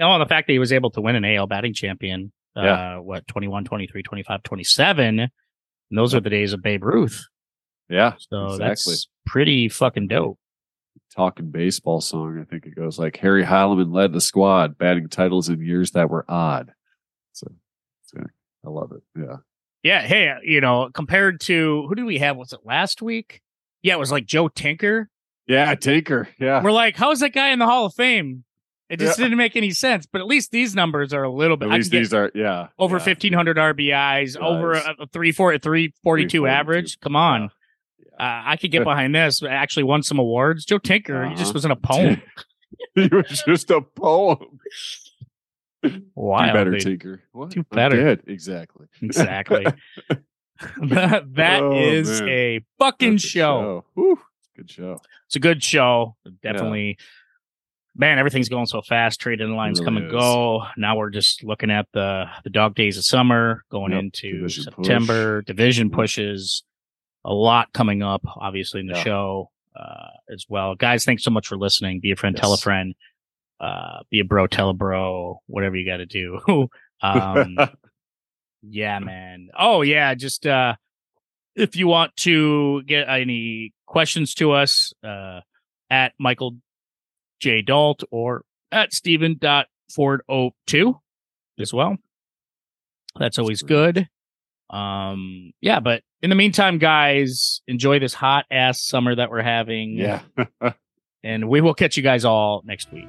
Oh, and the fact that he was able to win an AL batting champion, uh, Yeah. what, 21, 23, 25, 27. And those are the days of Babe Ruth. Yeah. So exactly. that's pretty fucking dope. Talking baseball song. I think it goes like Harry Heilmann led the squad, batting titles in years that were odd. I love it. Yeah. Yeah. Hey, you know, compared to who did we have? Was it last week? Yeah, it was like Joe Tinker. Yeah. Tinker. Yeah. We're like, how is that guy in the Hall of Fame? It just Yeah. didn't make any sense. But at least these numbers are a little bit. At least these are, yeah. over yeah. 1500 RBIs, over a, a three four three forty two 342. average. Come on, uh, I could get behind this. Actually, won some awards. Joe Tinker, he just Uh-huh. was in a poem. he was just a poem. Do better. Tinker. What? Do better. Exactly. exactly. that that Oh, is man. a fucking That's a show. Whew. Good show. It's a good show. Definitely. Man, everything's going so fast. Trade deadlines really come and is. go. Now we're just looking at the the dog days of summer, going Yep, into division push. September. Division Mhm. pushes. A lot coming up, obviously in the Yeah. show uh, as well. Guys, thanks so much for listening. Be a friend, tell a friend. Uh, be a bro, tell a bro. Whatever you got to do. um, yeah, man. Oh yeah, just uh if you want to get any questions to us, uh at Michael J. Dalt or at Stephen dot Ford O two as well. That's always good. Um yeah, but in the meantime, guys, enjoy this hot ass summer that we're having. yeah. And we will catch you guys all next week.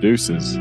Deuces.